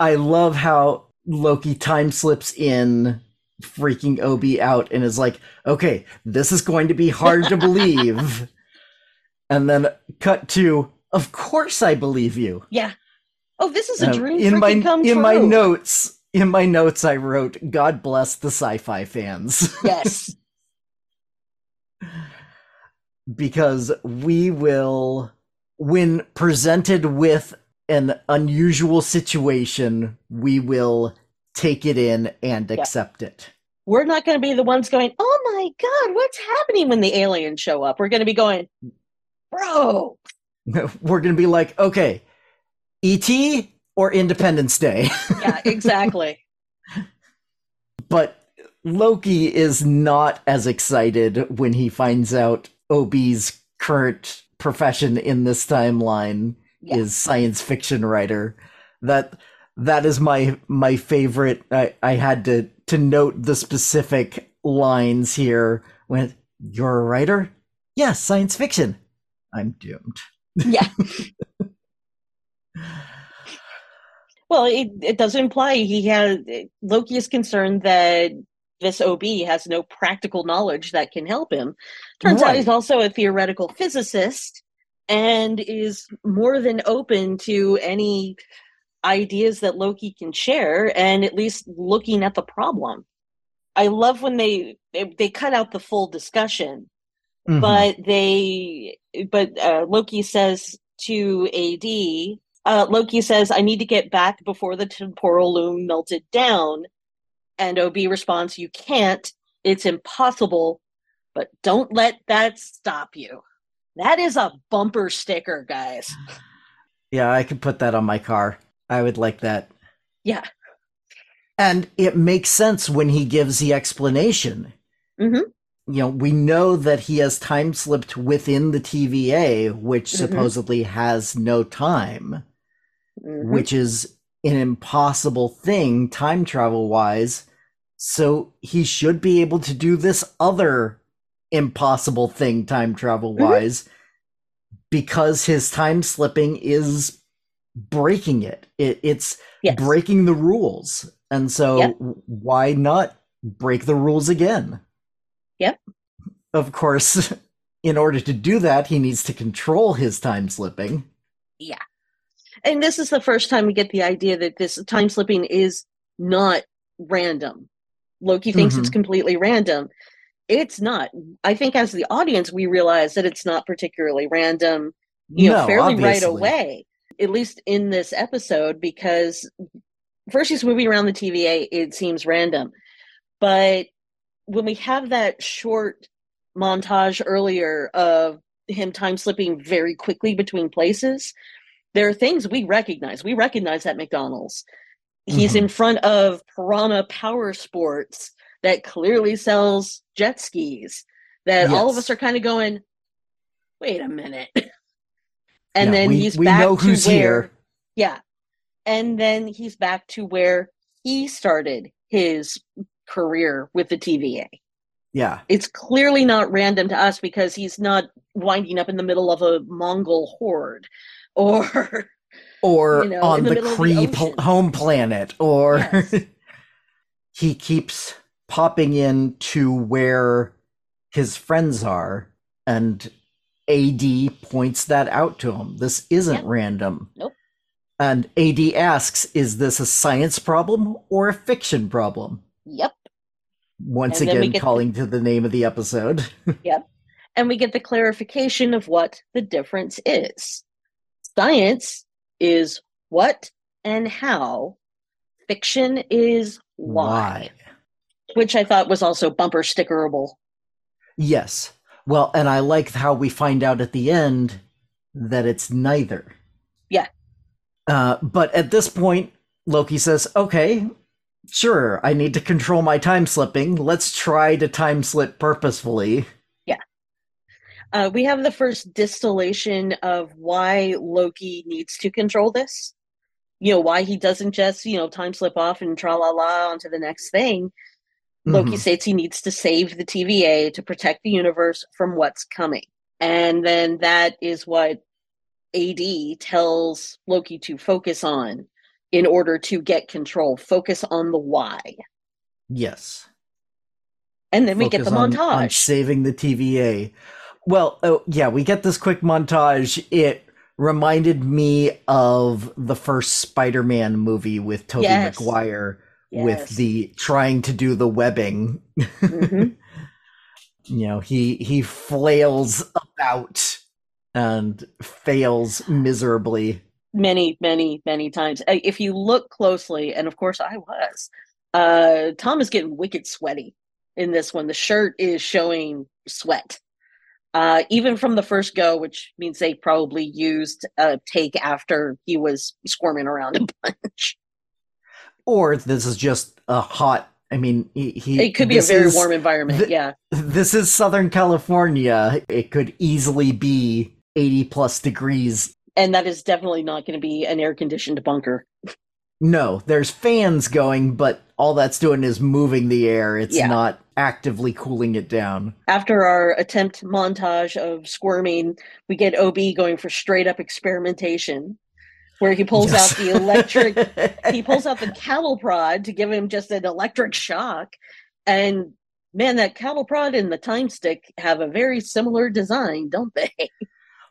I love how Loki time slips in freaking OB out and is like, okay, this is going to be hard to believe. and then cut to, of course I believe you. Yeah. Oh, this is a Um, dream in my in true. my notes, in my notes I wrote, God bless the sci-fi fans. Yes. because we will when presented with an unusual situation, we will take it in and accept it. We're not going to be the ones going, oh my God, what's happening when the aliens show up? We're going to be going, bro, We're going to be like, okay, ET or Independence Day. yeah, exactly. but Loki is not as excited when he finds out OB's current profession in this timeline Yeah. is science fiction writer. That that is my my favorite. I, I had to to note the specific lines here. When you're a writer, yes, science fiction. I'm doomed. yeah. well, it, it does imply he has Loki is concerned that this OB has no practical knowledge that can help him. Turns out he's also a theoretical physicist and is more than open to any ideas that Loki can share and at least looking at the problem. I love when they they, they cut out the full discussion Mhm. but they but uh, loki says to ad uh, loki says i need to get back before the temporal loom melted down and ob responds you can't It's impossible, but don't let that stop you. That is a bumper sticker, guys. Yeah, I could put that on my car. I would like that. Yeah. And it makes sense when he gives the explanation. hmm You know, we know that he has time slipped within the TVA, which Mhm. supposedly has no time, hmm which is an impossible thing time travel wise. So he should be able to do this other impossible thing time travel wise because his time slipping is breaking it. it it's Yes. breaking the rules. And so Yep. why not break the rules again? Yep. Of course, in order to do that, he needs to control his time slipping. And this is the first time we get the idea that this time slipping is not random. Loki thinks it's Mhm. completely random. It's not. I think as the audience, we realize that it's not particularly random, you know, No, fairly right away, at least in this episode, because first he's moving around the TVA, it seems random. But when we have that short montage earlier of him time slipping very quickly between places, there are things we recognize. We recognize that McDonald's. He's Mhm. in front of Piranha Power Sports that clearly sells jet skis. That all of us are kind of going, wait a minute. and Yeah, then we- he's we back know to who's where, here. yeah. And then he's back to where he started his career with the TVA Yeah. it's clearly not random to us because he's not winding up in the middle of a Mongol horde or Or You know, on the the, of the pl- home planet. Or Yes. he keeps popping in to where his friends are, and AD points that out to him. This isn't Yep. random. Nope. And AD asks, is this a science problem or a fiction problem? yep Once And again, get the- calling to the name of the episode. Yep. And we get the clarification of what the difference is science is what and how fiction is why, which i thought was also bumper stickerable Yes. Well, and I like how we find out at the end that it's neither. Yeah. Uh, but at this point, Loki says, okay, sure, I need to control my time slipping. Let's try to time slip purposefully. Uh, we have the first distillation of why loki needs to control this you know why he doesn't just you know time slip off and tra la la onto the next thing Loki Mhm. states he needs to save the TVA to protect the universe from what's coming. And then that is what AD tells Loki to focus on in order to get control. Focus on the why. Yes. And then we get the Focus on- montage. on saving the TVA. Well, oh, yeah, we get this quick montage. It reminded me of the first Spider-Man movie with Tobey Yes. Maguire Yes. with the trying to do the webbing. Mhm. you know, he he flails about and fails miserably. many, many, many times. Uh, If you look closely, and of course I was, uh, Tom is getting wicked sweaty in this one. The shirt is showing sweat. Uh, even from the first go, which means they probably used a take after he was squirming around a bunch. Or this is just a hot. I mean, he, he It could be a very is- warm environment. th- yeah. This is Southern California. It could easily be eighty plus degrees. And that is definitely not going to be an air conditioned bunker. No, there's fans going, but all that's doing is moving the air. It's Yeah. not actively cooling it down. After our attempt montage of squirming, we get OB going for straight up experimentation, where he pulls Yes. out the electric he pulls out the cattle prod to give him just an electric shock. And man, that cattle prod and the time stick have a very similar design, don't they?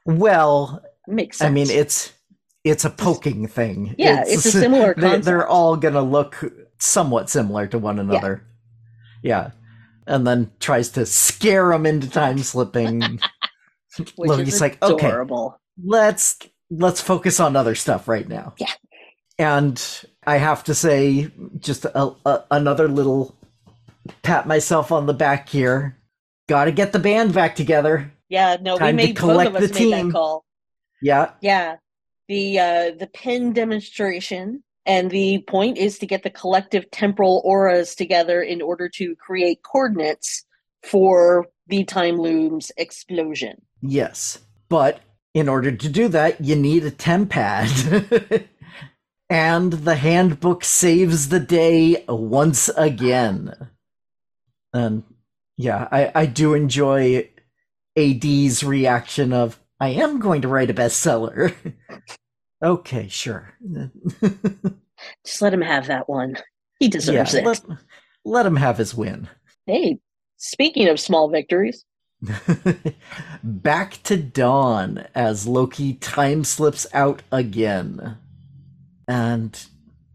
well, Makes sense. I mean, it's it's a poking thing. Yeah, it's a similar they- They're all gonna look somewhat similar to one another. Yeah, and then tries to scare him into time slipping. Loki's is like, okay, let's let's focus on other stuff right now. Yeah. And I have to say, just a, a, another little pat myself on the back here. Got to get the band back together. Yeah, no, Time we made both of us the made that team. call. Yeah, Yeah. The uh the pin demonstration and the point is to get the collective temporal auras together in order to create coordinates for the time loom's explosion. yes. But in order to do that, you need a tempad. and the handbook saves the day once again. And yeah, I, I do enjoy AD's reaction of, I am going to write a bestseller. okay, sure. Just let him have that one. He deserves yeah, it. let, let him have his win. Hey, speaking of small victories, Back to Don as Loki time slips out again. And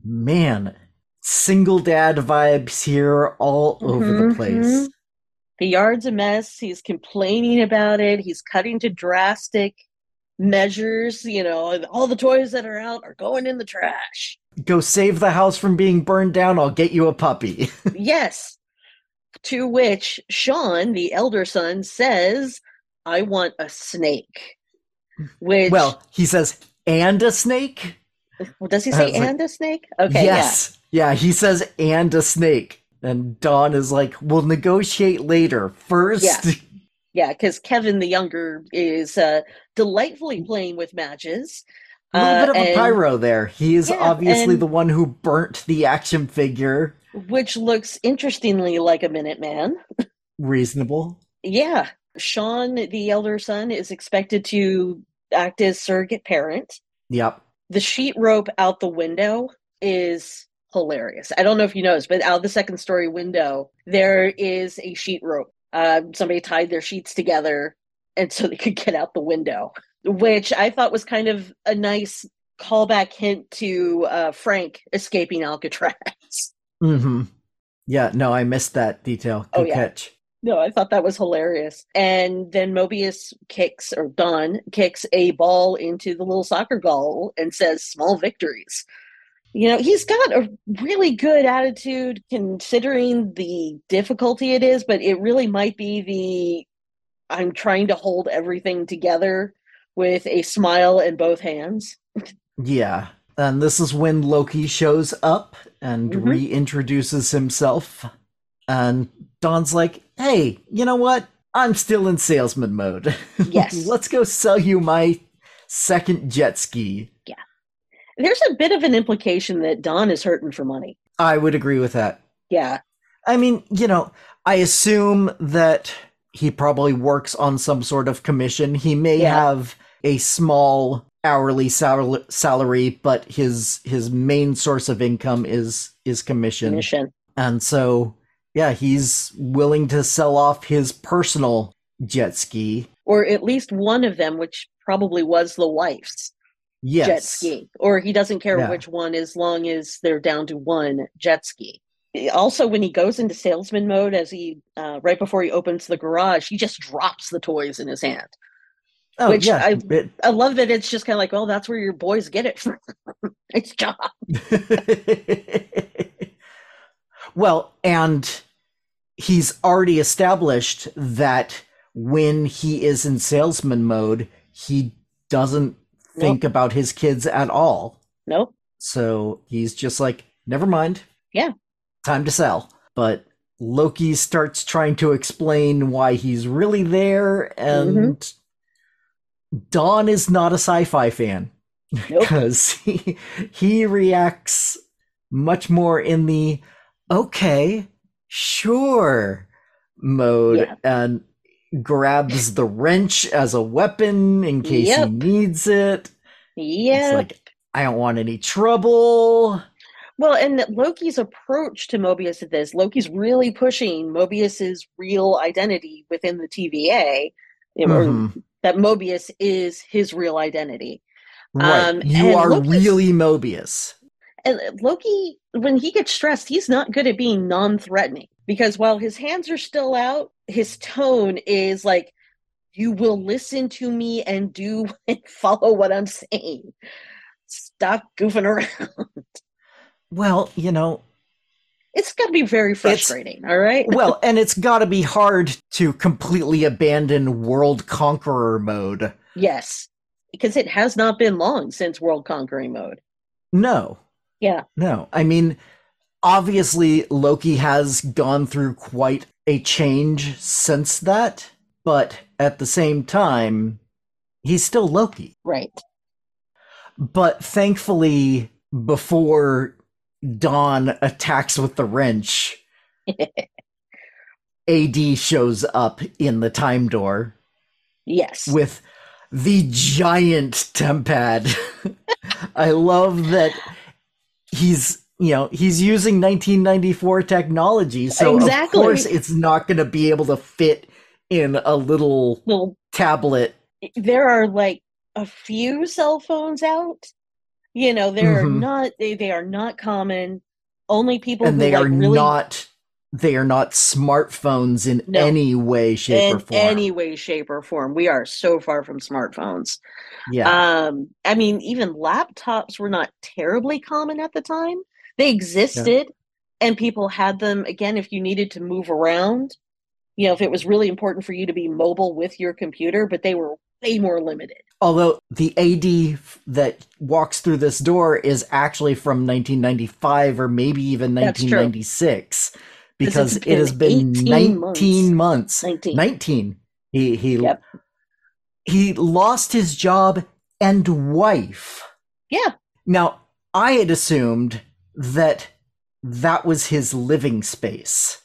man, single dad vibes here all over the Mhm. place. the yard's a mess. He's complaining about it. He's cutting to drastic measures. You know, all the toys that are out are going in the trash. Go save the house from being burned down, I'll get you a puppy. yes. To which Sean, the elder son, says, I want a snake. Which, well, he says, and a snake? Well, does he say was like, and a snake? Okay, yes. Yeah. he says, and a snake. And Don is like, we'll negotiate later. First, Yeah. yeah. because Kevin the younger is uh, delightfully playing with matches. a little Uh, bit of a pyro there. He is Yeah, obviously and- the one who burnt the action figure. which looks interestingly like a Minuteman. Reasonable. Yeah. Sean, the elder son, is expected to act as surrogate parent. Yep. The sheet rope out the window is hilarious. I don't know if you noticed, but out the second story window, there is a sheet rope. Uh, somebody tied their sheets together and so they could get out the window, which I thought was kind of a nice callback hint to uh, Frank escaping Alcatraz. Mm-hmm. Yeah, no, I missed that detail. Good Oh, yeah. catch. No, I thought that was hilarious. And then Mobius kicks, or Don kicks a ball into the little soccer goal and says, small victories. You know, he's got a really good attitude considering the difficulty it is, but it really might be the I'm trying to hold everything together with a smile in both hands. Yeah. And this is when Loki shows up and Mhm. reintroduces himself. And Don's like, hey, you know what? I'm still in salesman mode. Yes. Let's go sell you my second jet ski. There's a bit of an implication that Don is hurting for money. I would agree with that. Yeah. I mean, you know, I assume that he probably works on some sort of commission. He may Yeah. have a small hourly sal- salary, but his his main source of income is is commission. Mission. And so, yeah, he's willing to sell off his personal jet ski. Or at least one of them, which probably was the wife's. Yes. jet ski, or he doesn't care Yeah. which one as long as they're down to one jet ski. Also, when he goes into salesman mode, as he uh, right before he opens the garage, he just drops the toys in his hand. Oh, which yeah. I- it- I love that it's just kind of like, well, that's where your boys get it from. nice job. well, and he's already established that when he is in salesman mode, he doesn't think about his kids at all. Nope. So he's just like, never mind. Yeah. Time to sell. But Loki starts trying to explain why he's really there, and Mm-hmm. Don is not a sci fi fan Nope. because he, he reacts much more in the okay, sure mode Yeah. and grabs the wrench as a weapon in case Yep. he needs it. Yeah. It's like, I don't want any trouble. Well, and Loki's approach to Mobius at this, Loki's really pushing Mobius's real identity within the TVA, Mhm. that Mobius is his real identity. Right. Um, you are Loki's- really Mobius. And Loki, when he gets stressed, he's not good at being non threatening because while his hands are still out, his tone is like, you will listen to me and do and follow what I'm saying. Stop goofing around. Well, you know, it's got to be very frustrating. all right. well, and it's got to be hard to completely abandon world conqueror mode. yes, because it has not been long since world conquering mode. No, Yeah. no. I mean, obviously, Loki has gone through quite a change since that, but at the same time, he's still Loki. Right. But thankfully, before Don attacks with the wrench, AD shows up in the time door Yes. with the giant tempad. I love that he's you know he's using 1994 technology, so Exactly. of course it's not going to be able to fit in a little well, tablet. there are like a few cell phones out. You know, they're Mhm. not they, they are not common. Only people and they like are really not they are not smartphones in No. any way shape or form any way, shape, or form. We are so far from smartphones. yeah Um, I mean, even laptops were not terribly common at the time. They existed, and people had them. Again, if you needed to move around, you know, if it was really important for you to be mobile with your computer, but they were way more limited. although the ad that walks through this door is actually from 1995 or maybe even 1996 because it has been been 19 18 months, 19. 19 he he Yep. he lost his job and wife Yeah. now i had assumed that that was his living space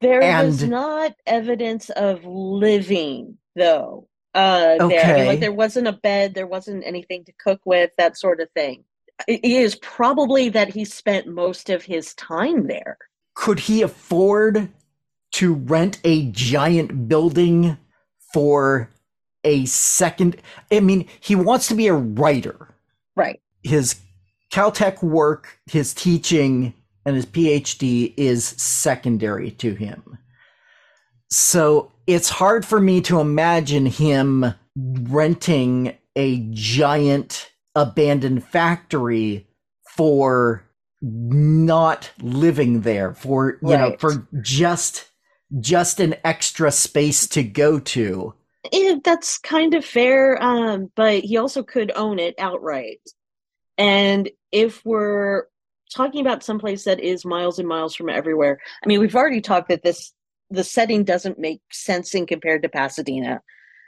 There was not evidence of living, though. Uh, there. I mean, Okay. like there wasn't a bed, there wasn't anything to cook with, that sort of thing. It is probably that he spent most of his time there. could he afford to rent a giant building for a second i mean he wants to be a writer Right. his caltech work his teaching and his phd is secondary to him. So it's hard for me to imagine him renting a giant abandoned factory for not living there for you know for just just an extra space to go to. That's kind of fair, um, but he also could own it outright. And if we're talking about someplace that is miles and miles from everywhere, I mean, we've already talked that this the setting doesn't make sense in compared to Pasadena.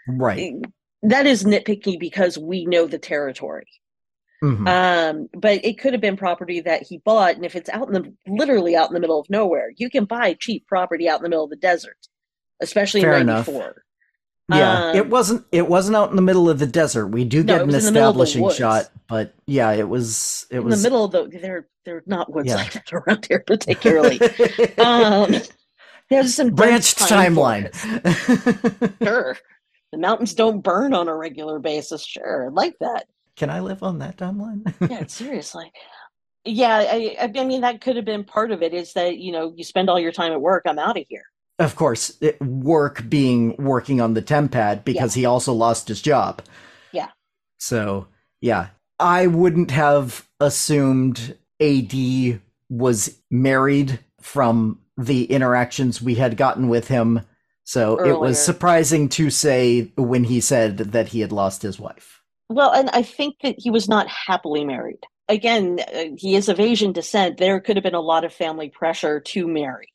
right That is nitpicky because we know the territory. Mhm. Um, but it could have been property that he bought, and if it's out in the literally out in the middle of nowhere, you can buy cheap property out in the middle of the desert, especially Fair in enough. '94. Yeah um, it wasn't it wasn't out in the middle of the desert we do No, get an was in the middle of the establishing shot but yeah it was it in was the middle of the they're they're not woods Yeah. like that around here particularly. um, there's some branched timeline. Sure, the mountains don't burn on a regular basis. Sure, I like that. can i live on that timeline Yeah, seriously. Yeah, I I mean that could have been part of it. Is that you know you spend all your time at work. I'm out of here. Of course it, work being working on the tempad because he also lost his job Yeah. so yeah i wouldn't have assumed ad was married from the interactions we had gotten with him so it was surprising to say when he said that he had lost his wife Well, and I think that he was not happily married. Again, uh, he is of Asian descent. There could have been a lot of family pressure to marry.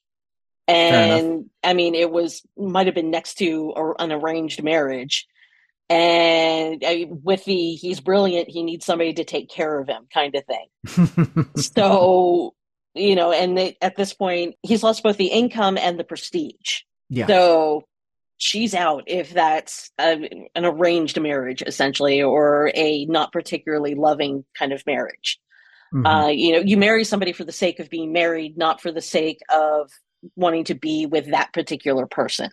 And I mean, it was might have been next to a- an arranged marriage. And I, with the he's brilliant, he needs somebody to take care of him kind of thing. So, you know, and they, at this point, he's lost both the income and the prestige. yeah So she's out if that's a, an arranged marriage, essentially, or a not particularly loving kind of marriage. Mhm. Uh, you know, you marry somebody for the sake of being married, not for the sake of wanting to be with that particular person.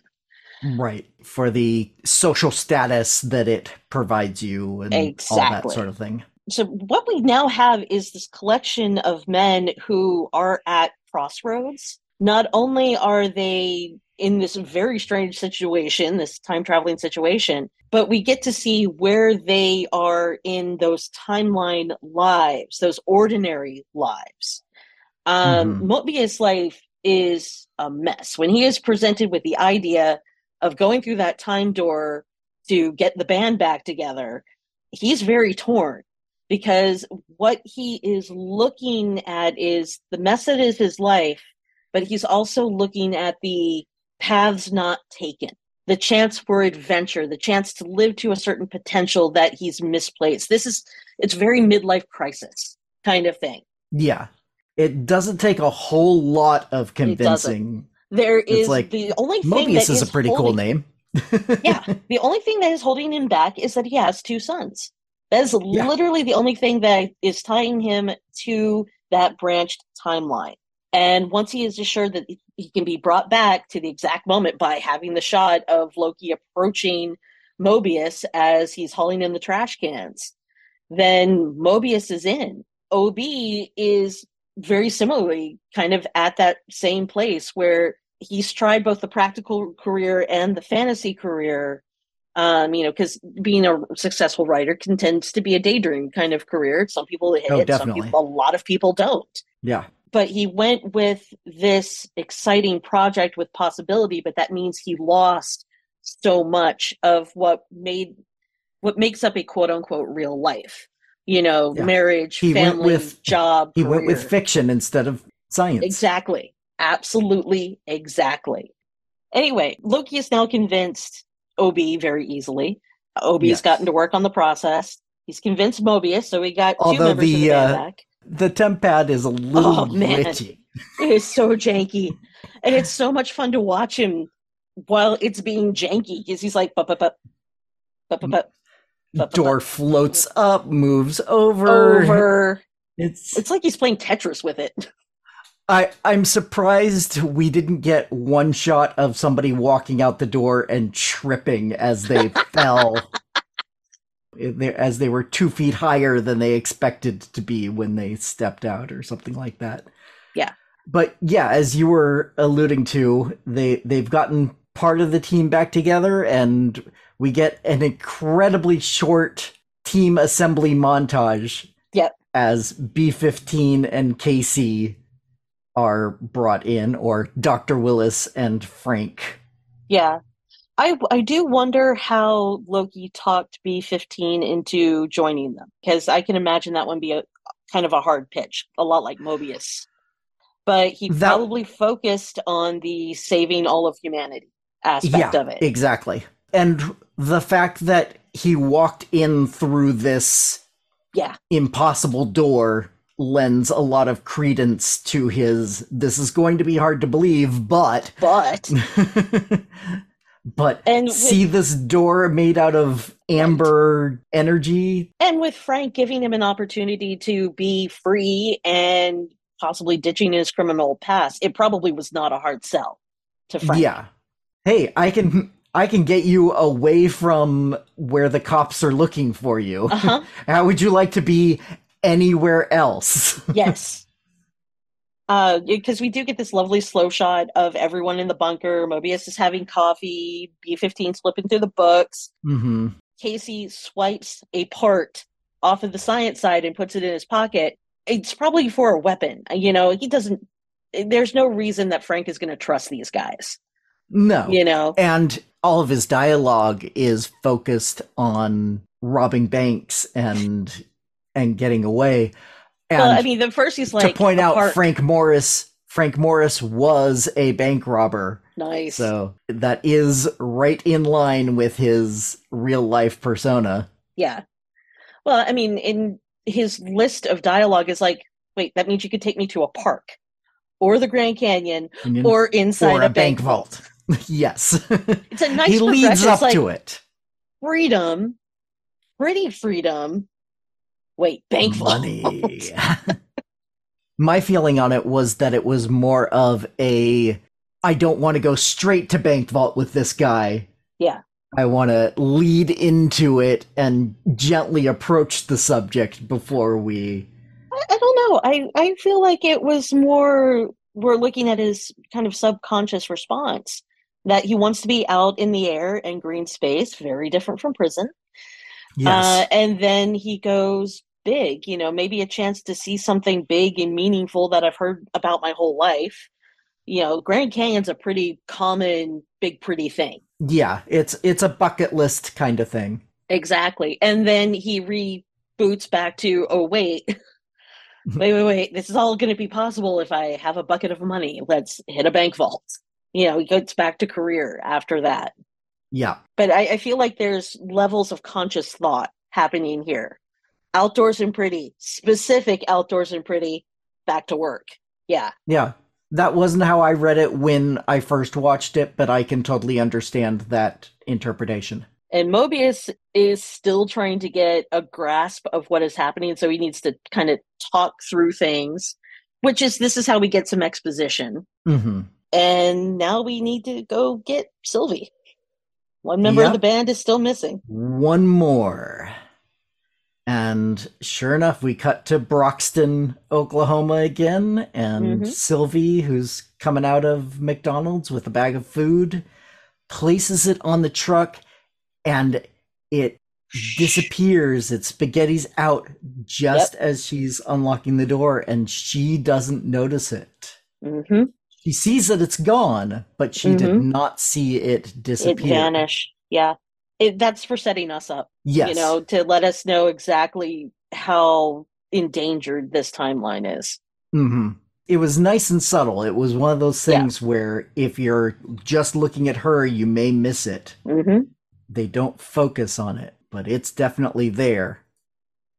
Right. For the social status that it provides you and all that sort of thing. So, what we now have is this collection of men who are at crossroads. Not only are they in this very strange situation, this time traveling situation, but we get to see where they are in those timeline lives, those ordinary lives. Um, Mhm. Mobius' life is a mess. When he is presented with the idea of going through that time door to get the band back together, he's very torn because what he is looking at is the mess that is his life, but he's also looking at the paths not taken, the chance for adventure, the chance to live to a certain potential that he's misplaced. This is, it's very midlife crisis kind of thing. Yeah. It doesn't take a whole lot of convincing. There is like, the only thing Mobius that is a pretty cool holding- name. yeah, the only thing that is holding him back is that he has two sons. That is Yeah. literally the only thing that is tying him to that branched timeline. And once he is assured that he can be brought back to the exact moment by having the shot of Loki approaching Mobius as he's hauling in the trash cans, then Mobius is in. OB is very similarly kind of at that same place where he's tried both the practical career and the fantasy career um, you know, because being a successful writer can tends to be a daydream kind of career. Some people hit Oh, it, some people, a lot of people don't. yeah. But he went with this exciting project with possibility, but that means he lost so much of what made what makes up a quote unquote real life. You know, Yeah. marriage, He went family, with- job. He went with fiction instead of science. Exactly. Absolutely. Exactly. Anyway, Loki is now convinced OB very easily. OB's Yes. gotten to work on the process. He's convinced Mobius, so we got two Although members of the, the band uh, back. The tempad is a little Oh, glitchy. It is so janky. And it's so much fun to watch him while it's being janky because he's like, bup, bup, bup, bup, bup, bup, Door floats up, moves over. over. It's It's like he's playing Tetris with it. I I'm surprised we didn't get one shot of somebody walking out the door and tripping as they fell. As they were two feet higher than they expected to be when they stepped out, or something like that. Yeah. But yeah, as you were alluding to, they they've gotten part of the team back together, and we get an incredibly short team assembly montage. Yep. As B fifteen and Casey are brought in, or Dr. Willis and Frank. Yeah. I I do wonder how Loki talked B15 into joining them because I can imagine that one be a kind of a hard pitch, a lot like Mobius. But he That- probably focused on the saving all of humanity aspect yeah, of it. exactly. And the fact that he walked in through this Yeah. impossible door lends a lot of credence to his this is going to be hard to believe, but But but And with- see this door made out of amber energy and with Frank giving him an opportunity to be free and possibly ditching his criminal past, it probably was not a hard sell to Frank. Yeah. Hey, I can I can get you away from where the cops are looking for you. Uh-huh. How would you like to be anywhere else? yes. Uh, because we do get this lovely slow shot of everyone in the bunker. Mobius is having coffee. B15 slipping through the books. hmm Casey swipes a part off of the science side and puts it in his pocket. It's probably for a weapon. You know, he doesn't. There's no reason that Frank is going to trust these guys. No. You know, And all of his dialogue is focused on robbing banks and and getting away. And well, I mean, the first he's like to point out apart- Frank Morris Frank Morris was a bank robber. Nice. So that is right in line with his real life persona. Yeah. Well, I mean, in his list of dialogue is like, wait, that means you could take me to a park or the Grand Canyon And- or inside or a, bank vault. yes. It's a nice he leads up like to it. freedom, pretty freedom. Wait, bank vault. money. My feeling on it was that it was more of a I don't want to go straight to Bank Vault with this guy. Yeah. I want to lead into it and gently approach the subject before we I, I don't know. I, I feel like it was more, we're looking at his kind of subconscious response that he wants to be out in the air and green space, very different from prison. Yes. Uh, and then he goes big, you know, maybe a chance to see something big and meaningful that I've heard about my whole life. You know, Grand Canyon's a pretty common big pretty thing. Yeah, it's it's a bucket list kind of thing. Exactly. And then he reboots back to, oh wait. wait, wait, wait. This is all going to be possible if I have a bucket of money. Let's hit a bank vault. You know, he gets back to career after that. Yeah. But I, I feel like there's levels of conscious thought happening here. Outdoors and pretty, specific outdoors and pretty, back to work. Yeah. Yeah. That wasn't how I read it when I first watched it, but I can totally understand that interpretation. And Mobius is still trying to get a grasp of what is happening, so he needs to kind of talk through things, which is this is how we get some exposition. Mm-hmm. And now we need to go get Sylvie. One member Yep. of the band is still missing. One more. And sure enough, we cut to Broxton, Oklahoma again, and Mhm. Sylvie, who's coming out of McDonald's with a bag of food, places it on the truck and it disappears. It's spaghetti's out just as she's unlocking the door, and she doesn't notice it. hmm She sees that it's gone, but she did Mhm. not see it disappear. It vanish. Yeah. It, that's for setting us up. Yes. You know, to let us know exactly how endangered this timeline is. hmm It was nice and subtle. It was one of those Yeah. things where if you're just looking at her, you may miss it. hmm They don't focus on it, but it's definitely there.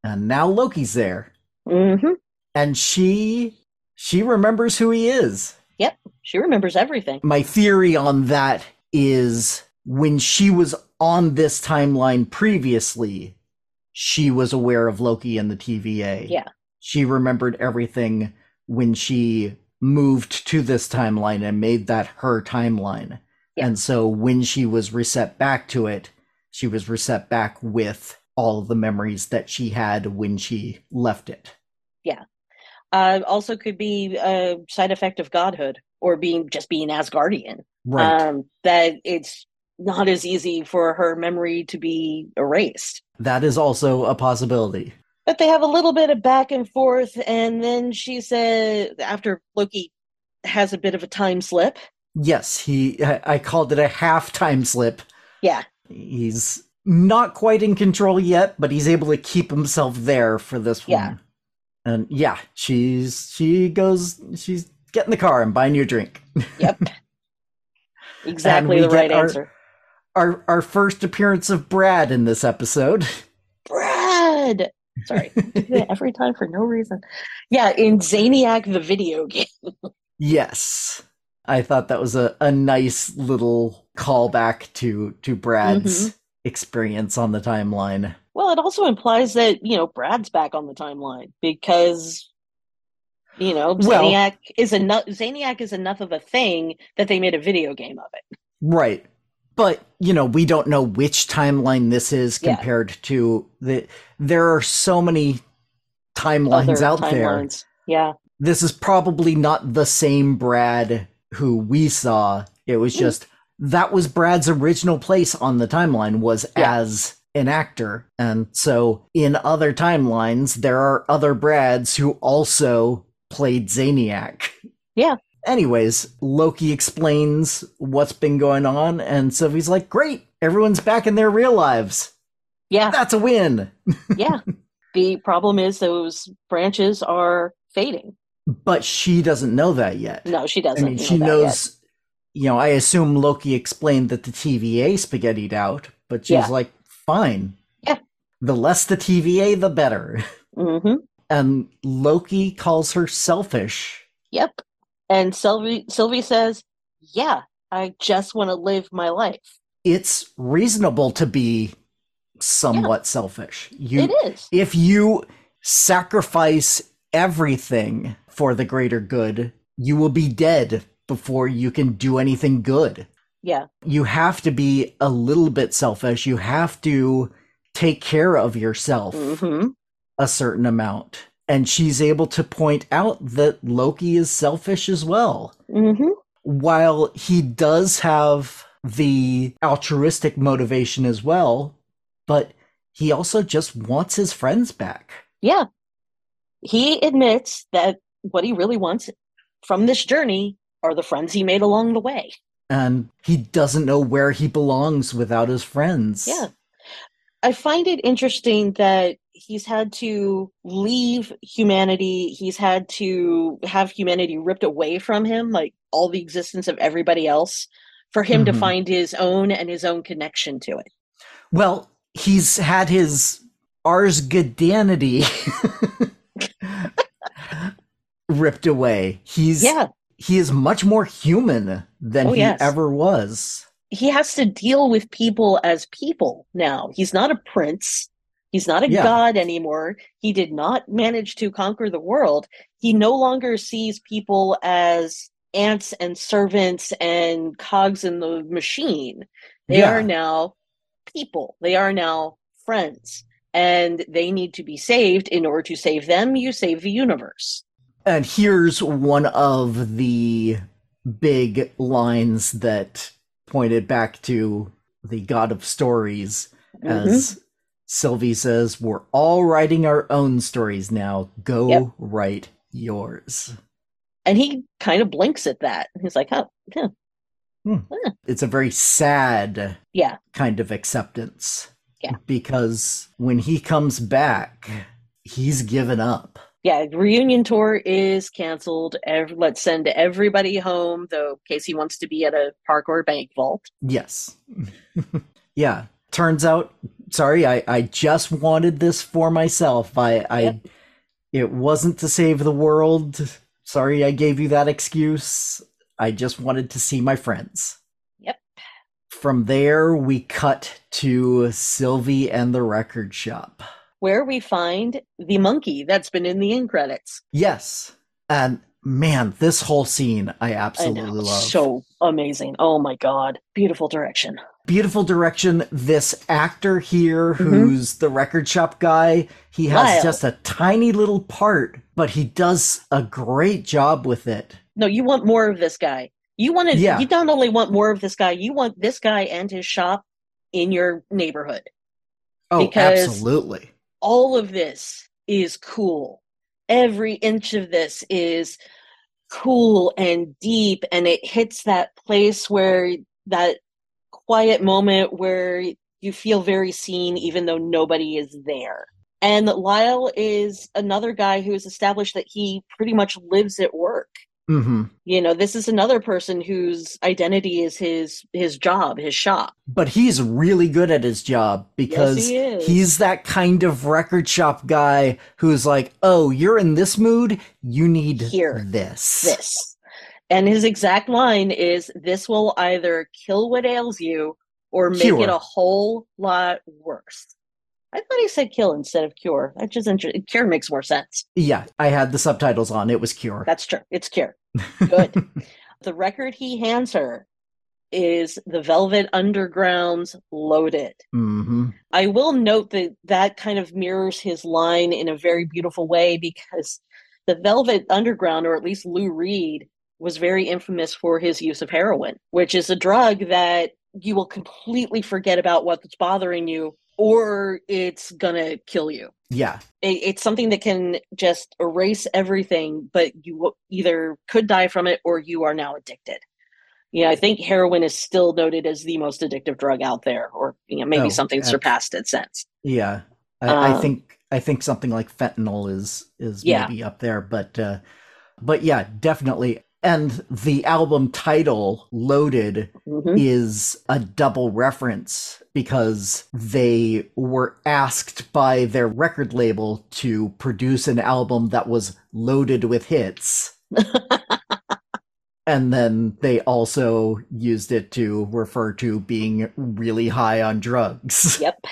And now Loki's there. hmm And she she remembers who he is. Yep, she remembers everything. My theory on that is when she was on this timeline previously, she was aware of Loki and the TVA. Yeah. She remembered everything when she moved to this timeline and made that her timeline. Yeah. And so when she was reset back to it, she was reset back with all of the memories that she had when she left it. Uh, also could be a side effect of godhood or being just being Asgardian. Right. Um, that it's not as easy for her memory to be erased. that is also a possibility. But they have a little bit of back and forth, and then she said after Loki has a bit of a time slip. Yes, he I I called it a half time slip. Yeah. He's not quite in control yet, but he's able to keep himself there for this one. Yeah. And yeah, she's she goes she's getting the car and buying you a drink. Yep. exactly the right our- answer. Our our first appearance of Brad in this episode. Brad. Sorry, I do that every time for no reason. Yeah, in Zaniac the video game. Yes. I thought that was a, a nice little callback to to Brad's Mm-hmm. experience on the timeline. Well, it also implies that you know Brad's back on the timeline because you know Well- Zaniac is enough. Zaniac is enough of a thing that they made a video game of it. Right. But, you know, we don't know which timeline this is Yeah. compared to the there are so many timelines Other out there. Yeah, This is probably not the same Brad who we saw. It was Mm. just that was Brad's original place on the timeline was Yeah. as an actor. And so in other timelines there are other Brads who also played Zaniac. Yeah. Anyways, Loki explains what's been going on, and Sylvie's like, Great, everyone's back in their real lives. yeah, That's a win. yeah. The problem is those branches are fading. But she doesn't know that yet. No, she doesn't. I mean, know she knows, you know, I assume Loki explained that the TVA spaghettied out, but she's Yeah. like, Fine. Yeah. The less the TVA, the better. yet. hmm And Loki calls her selfish. Yep. And Sylvie Sylvie says, "Yeah, I just want to live my life." It's reasonable to be somewhat selfish. You it is. if you sacrifice everything for the greater good, you will be dead before you can do anything good. Yeah. You have to be a little bit selfish. You have to take care of yourself hmm a certain amount. And she's able to point out that Loki is selfish as well. hmm While he does have the altruistic motivation as well, but he also just wants his friends back. Yeah. He admits that what he really wants from this journey are the friends he made along the way. And he doesn't know where he belongs without his friends. Yeah. I find it interesting that he's had to leave humanity. He's had to have humanity ripped away from him, like all the existence of everybody else, for him to Mhm. find his own and his own connection to it. Well, he's had his Ars Godanity ripped away. He's Yeah. He is much more human than Oh, he yes. ever was. He has to deal with people as people now. He's not a prince. He's not a Yeah. god anymore. He did not manage to conquer the world. He no longer sees people as ants and servants and cogs in the machine. They Yeah. are now people. They are now friends. And they need to be saved. In order to save them, you save the universe. And here's one of the big lines that pointed back to the God of Stories Mhm. as Sylvie says, We're all writing our own stories now. Go Yep. write yours. And he kind of blinks at that. He's like, oh, yeah, It's a very sad yeah. kind of acceptance. Yeah. Because when he comes back, he's given up. Yeah, reunion tour is canceled. Let's send everybody home, though Casey wants to be at a park or bank vault. Yes. yeah. Turns out, sorry, I, I just wanted this for myself. I, I, Yep. it wasn't to save the world. Sorry, I gave you that excuse. I just wanted to see my friends. Yep. From there, we cut to Sylvie and the record shop. Where we find the monkey that's been in the end credits. Yes. And man, this whole scene I I absolutely know, love. so amazing. Oh my god, beautiful direction. Beautiful direction. This actor here, Mhm. who's the record shop guy, he has Lyle. just a tiny little part, but he does a great job with it. No, you want more of this guy. You want to. Yeah. You not only want more of this guy, you want this guy and his shop in your neighborhood. Oh, Because- absolutely. All of this is cool. Every inch of this is cool and deep, and it hits that place where that quiet moment where you feel very seen, even though nobody is there. And Lyle is another guy who has established that he pretty much lives at work. Hmm You know, this is another person whose identity is his his job, his shop. But he's really good at his job because he is. he's that kind of record shop guy who's like, oh, you're in this mood, you need Here. this. this. And his exact line is this will either kill what ails you or make Cure. it a whole lot worse. I thought he said kill instead of cure. That just interesting. Cure makes more sense. Yeah, I had the subtitles on. It was Cure. That's true. It's cure. Good. the record he hands her is the Velvet Underground's Loaded. hmm I will note that that kind of mirrors his line in a very beautiful way because the Velvet Underground, or at least Lou Reed, was very infamous for his use of heroin, which is a drug that you will completely forget about what's bothering you or it's gonna kill you. Yeah. It, it's something that can just erase everything, but you either could die from it or you are now addicted. Yeah, I think heroin is still noted as the most addictive drug out there, or you know, maybe Oh, something surpassed it since. Yeah, I, I Um, think I think something like fentanyl is is Yeah. maybe up there, but uh, but yeah, definitely. And the album title "Loaded" Mhm. is a double reference because they were asked by their record label to produce an album that was loaded with hits. And then they also used it to refer to being really high on drugs. Yep.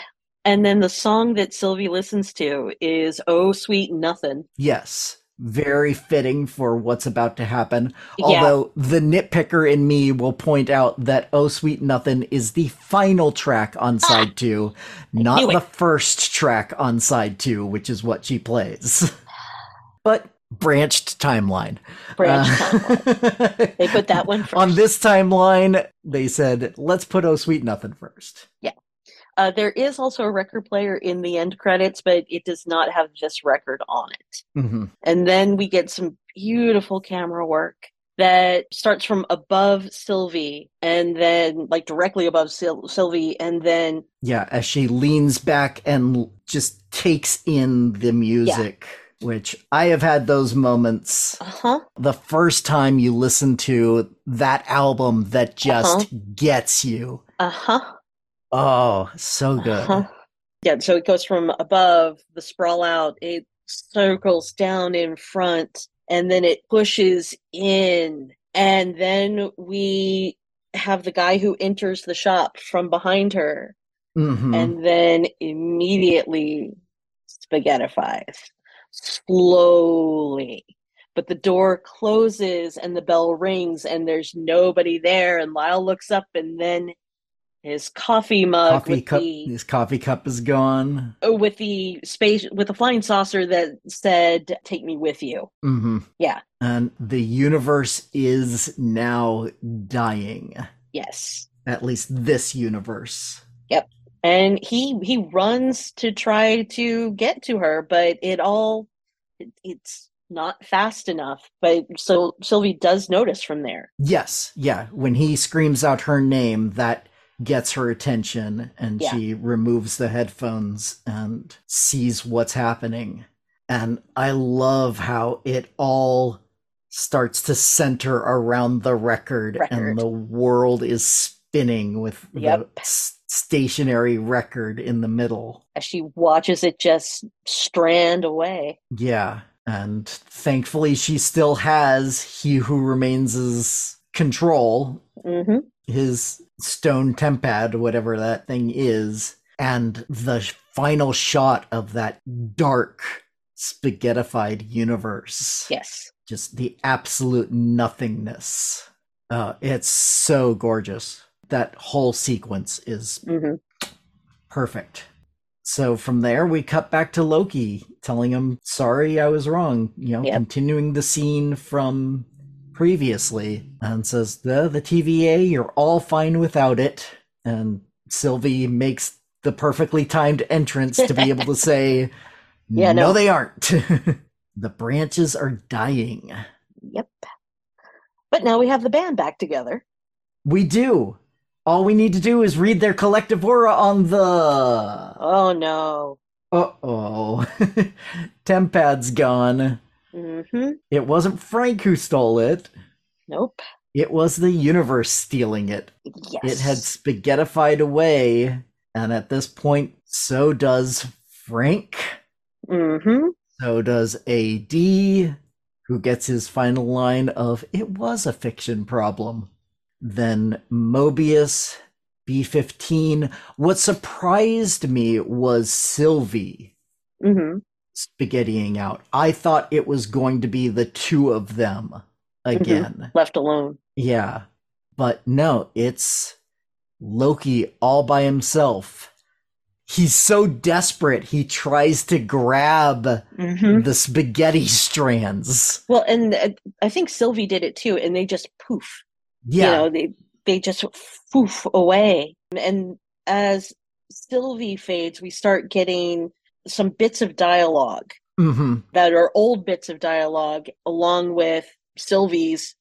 And then the song that Sylvie listens to is "Oh Sweet Nothing." Yes, very fitting for what's about to happen. Yeah. Although the nitpicker in me will point out that Oh Sweet Nothing is the final track on side two, not the first track on side two, which is what she plays. but branched timeline. Branch Uh, timeline. They put that one first. On this timeline, they said, let's put Oh Sweet Nothing first. Uh, there is also a record player in the end credits, but it does not have this record on it. hmm And then we get some beautiful camera work that starts from above Sylvie and then like directly above Syl- Sylvie and then Yeah, as she leans back and just takes in the music, which I have had those moments. uh-huh The first time you listen to that album that just Uh-huh. gets you. uh-huh Oh, so good. uh-huh. Yeah, so it goes from above the sprawl out, it circles down in front and then it pushes in and then we have the guy who enters the shop from behind her hmm and then immediately spaghettifies slowly. But the door closes and the bell rings and there's nobody there. And Lyle looks up and then his coffee mug coffee cup. the His coffee cup is gone. oh, with the space with the flying saucer that said "Take me with you." hmm Yeah. And the universe is now dying. Yes, At least this universe. Yep. And he he runs to try to get to her, but it all it, it's not fast enough. But so Sylvie does notice from there. Yes, yeah. When he screams out her name, that gets her attention and Yeah. she removes the headphones and sees what's happening. And I love how it all starts to center around the record, Record. and the world is spinning with Yep. the stationary record in the middle. as she watches it just strand away. Yeah. And thankfully, she still has He Who Remains' control hmm his stone tempad, whatever that thing is, and the final shot of that dark, spaghettified universe. Yes. Just the absolute nothingness. Uh, it's so gorgeous. That whole sequence is hmm perfect. So from there, we cut back to Loki telling him, Sorry, I was wrong. You know, Yep. continuing the scene from previously and says, the, the TVA, you're all fine without it. And Sylvie makes the perfectly timed entrance to be able to say, Yeah, no, no. they aren't. the branches are dying. Yep. But now we have the band back together. We do. All we need to do is read their collective aura on the. Oh no. Uh oh. Tempad's gone. Hmm It wasn't Frank who stole it. Nope. It was the universe stealing it. Yes. It had spaghettified away, and at this point, so does Frank. Mm-hmm. So does AD, who gets his final line of, It was a fiction problem. Then Mobius, B15. What surprised me was Sylvie hmm spaghettiing out. I thought it was going to be the two of them again. Left alone. Yeah. But no, it's Loki all by himself. He's so desperate, he tries to grab hmm the spaghetti strands. Well, and uh, I think Sylvie did it too, and they just poof. Yeah. You know, they they just poof away. And as Sylvie fades, we start getting some bits of dialogue hmm that are old bits of dialogue, along with Sylvie's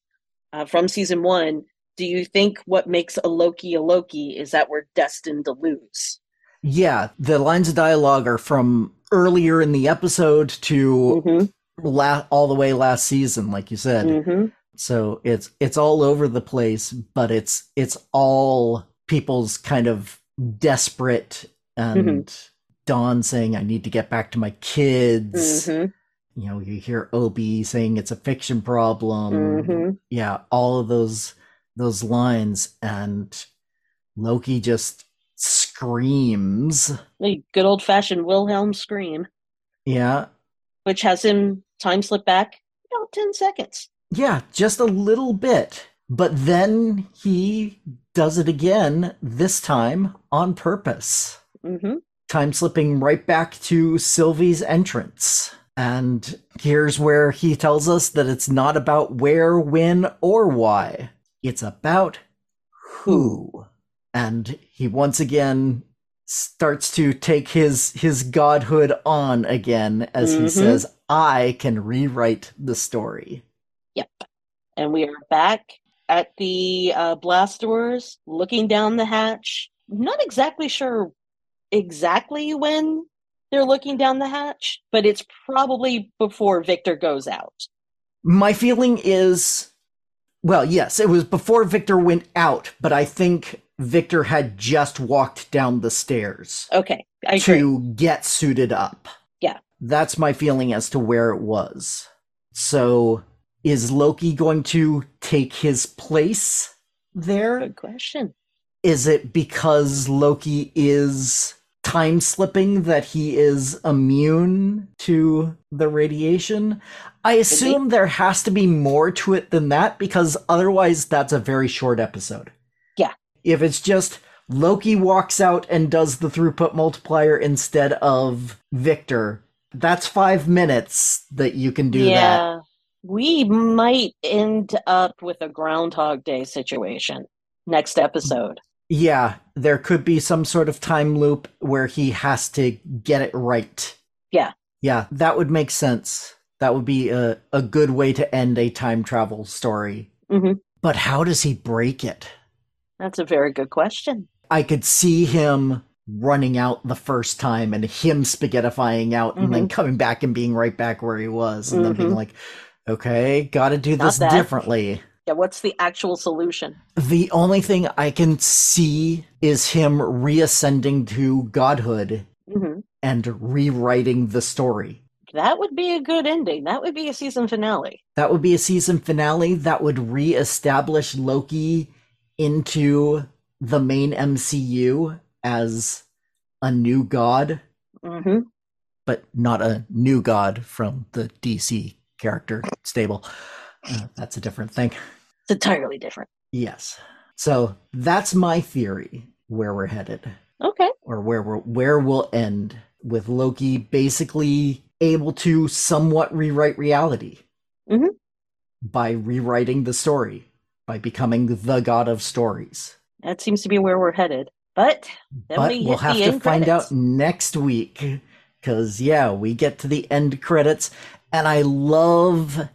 uh, from season one. Do you think what makes a Loki a Loki is that we're destined to lose? Yeah. The lines of dialogue are from earlier in the episode to hmm la- all the way last season, like you said. hmm So it's it's all over the place, but it's it's all people's kind of desperate and Don saying, "I need to get back to my kids." hmm You know, you hear OB saying it's a fiction problem. hmm Yeah, all of those those lines, and Loki just screams. The good old fashioned Wilhelm scream, Yeah, which has him time slip back about 10 seconds. yeah, just a little bit. But then he does it again, this time on purpose. hmm time slipping right back to Sylvie's entrance. And here's where he tells us that it's not about where, when, or why. It's about who. And he once again starts to take his his godhood on again as he Mhm. says, "I can rewrite the story." Yep. And we are back at the uh, blast doors, looking down the hatch. Not exactly sure exactly when they're looking down the hatch, but it's probably before Victor goes out. My feeling is well, yes, it was before Victor went out, but I think Victor had just walked down the stairs Okay, I agree. to get suited up. Yeah. That's my feeling as to where it was. So, is Loki going to take his place there? Good question. Is it because Loki is time slipping that he is immune to the radiation? I assume there has to be more to it than that because otherwise that's a very short episode. Yeah. If it's just Loki walks out and does the throughput multiplier instead of Victor, that's five minutes that you can do that. yeah. We might end up with a Groundhog Day situation next episode. Yeah, there could be some sort of time loop where he has to get it right. Yeah. Yeah, that would make sense. That would be a, a good way to end a time travel story. Mhm. But how does he break it? That's a very good question. I could see him running out the first time and him spaghettifying out and then coming back and being right back where he was and then being Mhm. like, okay, gotta do Not this that. differently. Yeah, what's the actual solution? The only thing I can see is him reascending to godhood hmm and rewriting the story. That would be a good ending. That would be a season finale. That would be a season finale that would reestablish Loki into the main MCU as a new god, hmm but not a new god from the DC character stable. Uh, that's a different thing. It's entirely different. Yes. So that's my theory where we're headed. Okay. or where we're, where we'll end with Loki basically able to somewhat rewrite reality Mhm. by rewriting the story, by becoming the god of stories. That seems to be where we're headed. But then but we we'll have to find credits. out next week because yeah, we get to the end credits, and I love.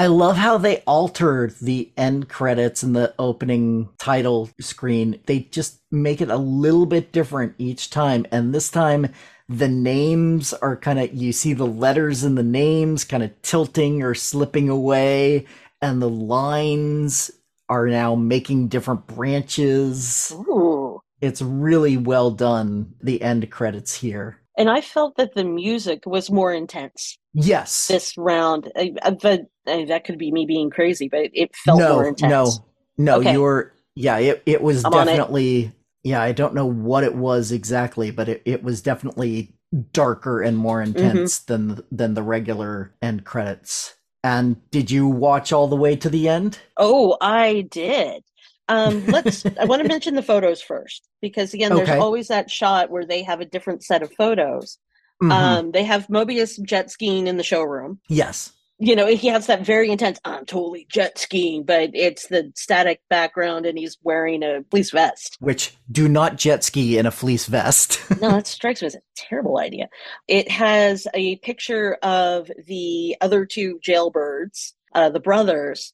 I love how they altered the end credits and the opening title screen. They just make it a little bit different each time. And this time, the names are kind of, you see the letters in the names kind of tilting or slipping away, and the lines are now making different branches. Ooh. It's really well done, the end credits here. And I felt that the music was more intense Yes. this round. I, I, but uh, that could be me being crazy, but it felt no, more intense. no, no, Okay. you were, yeah, it, it was I'm on it. definitely, yeah, I don't know what it was exactly, but it, it was definitely darker and more Mm-hmm. intense than, than the regular end credits. And did you watch all the way to the end? Oh, I did. Um, let's. I want to mention the photos first because again, there's Okay. always that shot where they have a different set of photos. Mhm. Um, they have Mobius jet skiing in the showroom. yes. You know, he has that very intense. I'm totally jet skiing, but it's the static background, and he's wearing a fleece vest. Which do not jet ski in a fleece vest. No, that strikes me as a terrible idea. It has a picture of the other two jailbirds, uh, the brothers.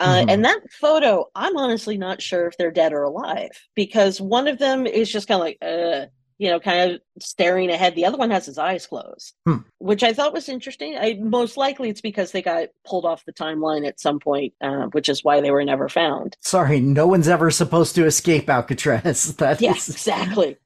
Uh, Mhm. And that photo, I'm honestly not sure if they're dead or alive because one of them is just kind of like, uh, you know, kind of staring ahead. The other one has his eyes closed, Hmm. which I thought was interesting. I, most likely it's because they got pulled off the timeline at some point, uh, which is why they were never found. Sorry, no one's ever supposed to escape Alcatraz. That Yeah, is- exactly.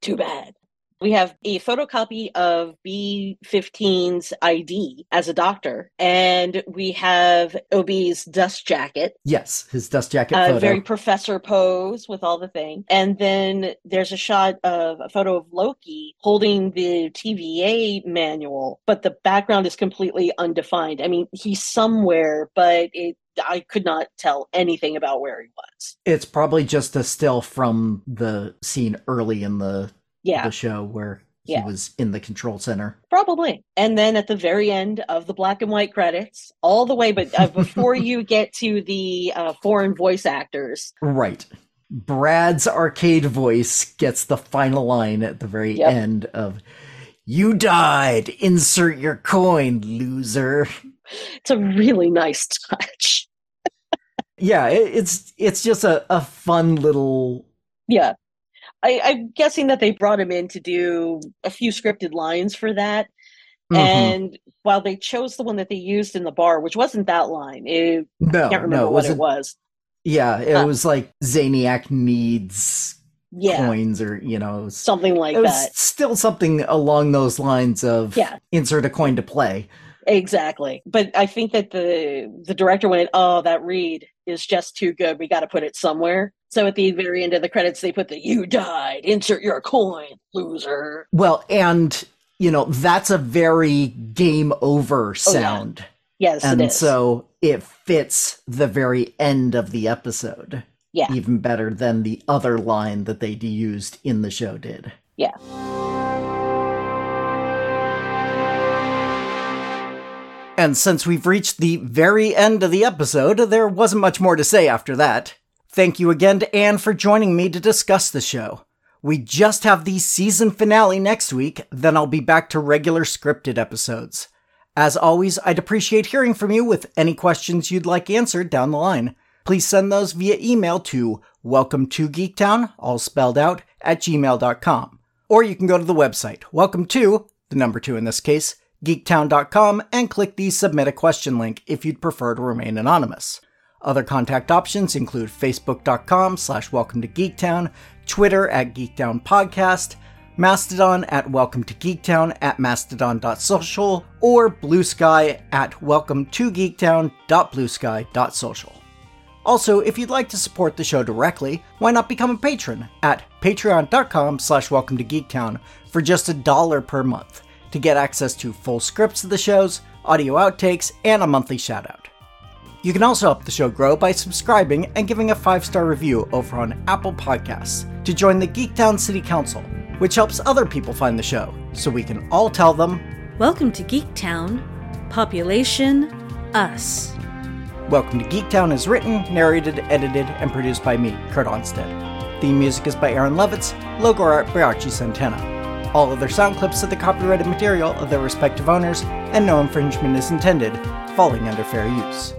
Too bad. We have a photocopy of B15's ID as a doctor, and we have OB's dust jacket, Yes, his dust jacket a photo. very professor pose with all the thing. And then there's a shot of a photo of Loki holding the TVA manual, but the background is completely undefined. I mean, he's somewhere, but it I could not tell anything about where he was. It's probably just a still from the scene early in the Yeah. the show where he Yeah. was in the control center. Probably. And then at the very end of the black and white credits, all the way, but uh, before you get to the uh, foreign voice actors, Right. Brad's arcade voice gets the final line at the very Yep. end of You died. Insert your coin, loser. It's a really nice touch. Yeah, it, it's it's just a, a fun little Yeah. I, I'm guessing that they brought him in to do a few scripted lines for that. Mhm. And while they chose the one that they used in the bar, which wasn't that line, it, no, I can't remember no, it what it wasn't. Yeah, it Uh, was like Zaniac needs Yeah, coins, or you know, something like it was that. still something along those lines of Yeah. insert a coin to play. Exactly. But I think that the the director went, "Oh, that read is just too good. We got to put it somewhere." So at the very end of the credits, they put the "You died. Insert your coin, loser." Well, and you know that's a very game over oh, sound, Yes, and it is. so it fits the very end of the episode. Yeah. even better than the other line that they used in the show did. yeah. And since we've reached the very end of the episode, there wasn't much more to say after that. Thank you again to Anne for joining me to discuss the show. We just have the season finale next week, then I'll be back to regular scripted episodes. As always, I'd appreciate hearing from you with any questions you'd like answered down the line. Please send those via email to welcome to geektown, all spelled out, at gmail.com. Or you can go to the website, welcome to, the number two in this case, geektown.com, and click the submit a question link if you'd prefer to remain anonymous. Other contact options include facebook.com slash welcome to geektown, Twitter at geektown podcast, Mastodon at welcome to geektown at mastodon.social, or Blue Sky at welcome to geektown.bluesky.social. Also, if you'd like to support the show directly, why not become a patron at patreon.com slash welcome to geektown for just a dollar per month to get access to full scripts of the shows, audio outtakes, and a monthly shoutout. You can also help the show grow by subscribing and giving a five star review over on Apple Podcasts to join the Geektown City Council, which helps other people find the show so we can all tell them Welcome to Geektown. Population Us. Welcome to Geektown is written, narrated, edited, and produced by me, Kurt Onstad. Theme music is by Aaron Levitz, logo art by Archie Santana. All other sound clips are the copyrighted material of their respective owners, and no infringement is intended, falling under fair use.